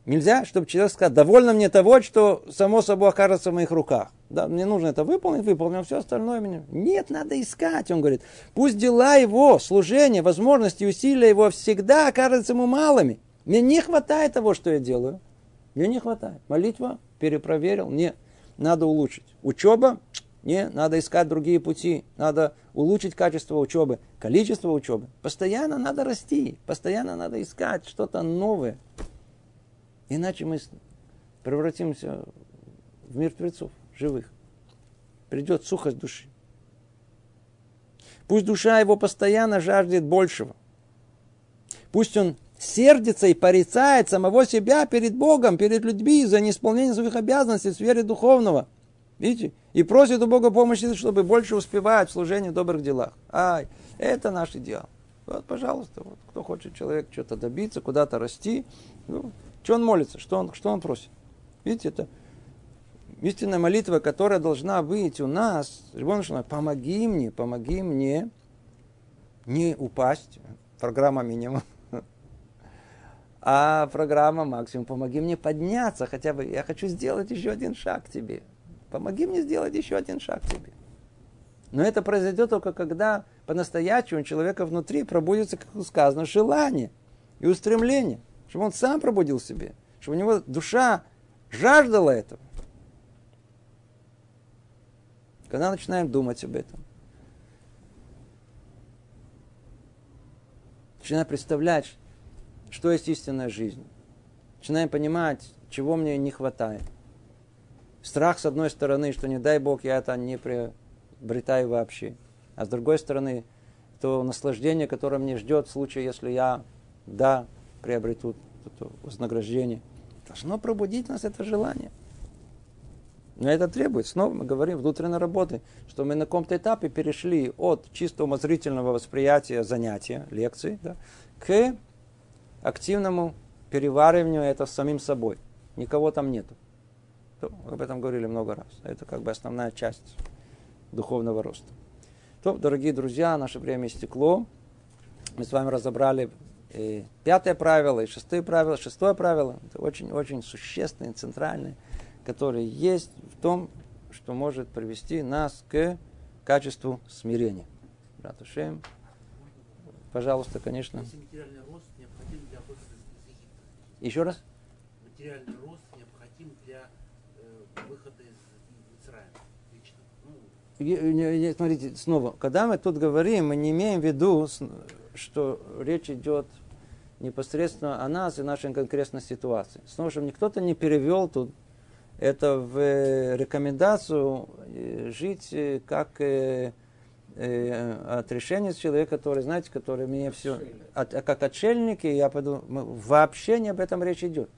A: Нельзя, чтобы человек сказал, довольно мне того, что само собой окажется в моих руках. Да, мне нужно это выполнить, выполним, все остальное мне. Нет, надо искать, он говорит. Пусть дела его, служение, возможности, усилия его всегда окажутся ему малыми. Мне не хватает того, что я делаю. Мне не хватает. Молитва, перепроверил, нет, надо улучшить. Учеба, не, надо искать другие пути, надо улучшить качество учебы, количество учебы. Постоянно надо расти, постоянно надо искать что-то новое. Иначе мы превратимся в мертвецов, живых. Придет сухость души. Пусть душа его постоянно жаждет большего. Пусть он сердится и порицает самого себя перед Богом, перед людьми за неисполнение своих обязанностей в сфере духовного. Видите? И просит у Бога помощи, чтобы больше успевать в служении в добрых делах. Ай, это наш идеал. Вот, пожалуйста, вот, кто хочет человек что-то добиться, куда-то расти, ну, что он молится? Что он, что он просит? Видите, это истинная молитва, которая должна быть у нас. Помоги мне, помоги мне не упасть. Программа минимум. А программа максимум. Помоги мне подняться хотя бы. Я хочу сделать еще один шаг к тебе. Помоги мне сделать еще один шаг к тебе. Но это произойдет только когда по-настоящему у человека внутри пробудется, как сказано, желание и устремление чтобы он сам пробудил себе, чтобы у него душа жаждала этого. Когда начинаем думать об этом, начинаем представлять, что есть истинная жизнь, начинаем понимать, чего мне не хватает. Страх, с одной стороны, что не дай Бог, я это не приобретаю вообще. А с другой стороны, то наслаждение, которое мне ждет в случае, если я, да, приобретут это вознаграждение. Должно пробудить нас это желание. Но это требует, снова мы говорим, внутренней работы, что мы на каком-то этапе перешли от чисто умозрительного восприятия занятия, лекции, да, к активному перевариванию это самим собой. Никого там нету. Об этом говорили много раз. Это как бы основная часть духовного роста. То, дорогие друзья, наше время истекло. Мы с вами разобрали и пятое правило, и шестое правило. Шестое правило – это очень-очень существенное, центральное, которое есть в том, что может привести нас к качеству смирения. Братушем, пожалуйста, конечно.
D: Если материальный рост необходим для выхода из Египта.
A: Еще раз?
D: Материальный рост необходим для выхода из Израиля. Ну,
A: Смотрите, снова, когда мы тут говорим, мы не имеем в виду, что речь идет непосредственно о нас и нашей конкретной ситуации. Снова, чтобы кто-то не перевел тут это в э, рекомендацию э, жить э, как отрешение человека, который, знаете, который мне все, от, как отшельники, я пойду, вообще не об этом речь идет.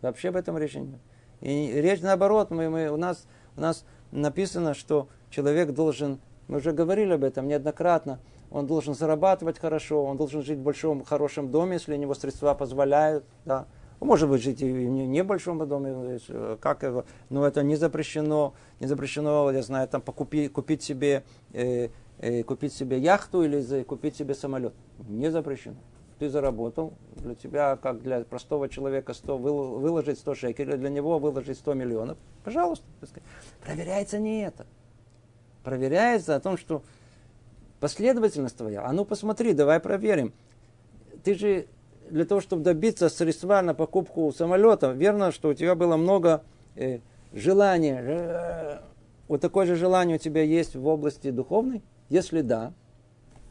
A: Вообще об этом речь идет. И речь наоборот, мы, мы, у, нас, у нас написано, что человек должен, мы уже говорили об этом неоднократно, он должен зарабатывать хорошо, он должен жить в большом хорошем доме, если у него средства позволяют. Да. Может быть, жить и в небольшом доме, э, как его, но это не запрещено, не запрещено, я знаю, там покупи, купить себе, э, э, купить себе яхту или купить себе самолет. Не запрещено. Ты заработал, для тебя, как для простого человека, 100, выложить 100 шекелей, для него выложить 100 миллионов. Пожалуйста. Проверяется не это. Проверяется о том, что Последовательность твоя. А ну посмотри, давай проверим. Ты же для того, чтобы добиться средства на покупку самолета, верно, что у тебя было много э, желания. Э, вот такое же желание у тебя есть в области духовной? Если да,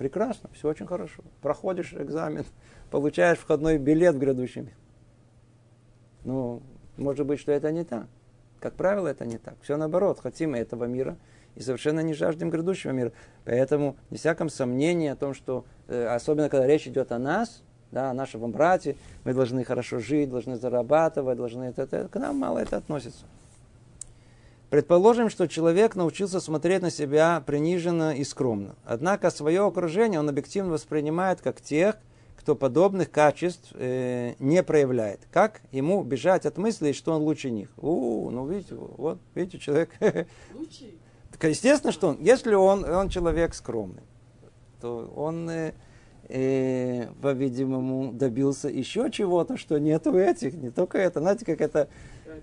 A: прекрасно, все очень хорошо. Проходишь экзамен, получаешь входной билет в грядущий мир. Ну, может быть, что это не так. Как правило, это не так. Все наоборот. Хотим этого мира – и совершенно не жаждем грядущего мира. Поэтому, не всяком сомнении о том, что, э, особенно когда речь идет о нас, да, о нашем брате, мы должны хорошо жить, должны зарабатывать, должны это, это, к нам мало это относится. Предположим, что человек научился смотреть на себя приниженно и скромно. Однако свое окружение он объективно воспринимает как тех, кто подобных качеств э, не проявляет. Как ему бежать от мысли, что он лучше них? У, ну видите, вот, видите, человек... Так естественно, что он, если он, он человек скромный, то он, э, и, по-видимому, добился еще чего-то, что нету этих, не только это. Знаете, как это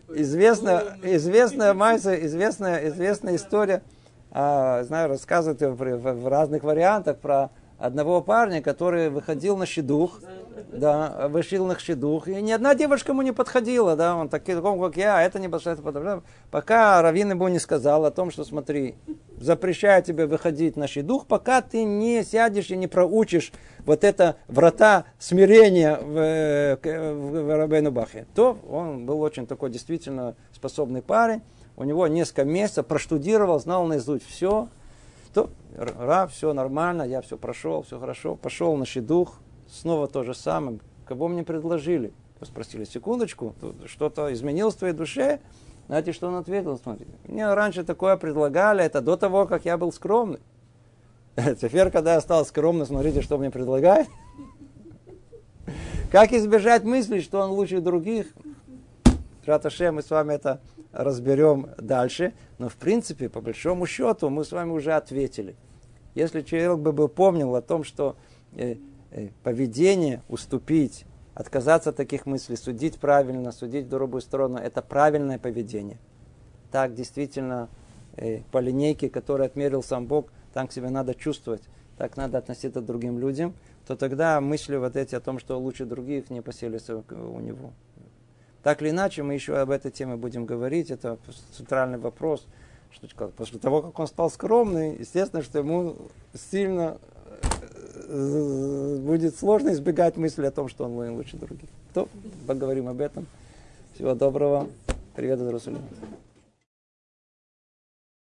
A: известная, известная майса, известная, известная история, а, знаю, рассказывают в, в, в разных вариантах про одного парня, который выходил на щедух, да, вышел на щедух, и ни одна девушка ему не подходила, да, он такой, как я, а это не подобное. Пока Равин ему не сказал о том, что смотри, запрещаю тебе выходить на щедух, пока ты не сядешь и не проучишь вот это врата смирения в, в, в Рабейну Бахе, то он был очень такой действительно способный парень, у него несколько месяцев проштудировал, знал наизусть все, то Рав, все нормально, я все прошел, все хорошо. Пошел на щедух, снова то же самое. Кого мне предложили? Спросили, секундочку, что-то изменилось в твоей душе? Знаете, что он ответил? Смотрите, мне раньше такое предлагали, это до того, как я был скромный. Теперь, когда я стал скромным, смотрите, что мне предлагают. Как избежать мысли, что он лучше других? Раташе, мы с вами это разберем дальше. Но в принципе, по большому счету, мы с вами уже ответили. Если человек бы помнил о том, что э, э, поведение, уступить, отказаться от таких мыслей, судить правильно, судить другую сторону, это правильное поведение. Так действительно э, по линейке, которую отмерил сам Бог, так себя надо чувствовать, так надо относиться к другим людям, то тогда мысли вот эти о том, что лучше других, не поселятся у него. Так или иначе, мы еще об этой теме будем говорить. Это центральный вопрос. Что, после того, как он стал скромный, естественно, что ему сильно э, будет сложно избегать мысли о том, что он лучше других. То поговорим об этом. Всего доброго. Привет из Иерусалима.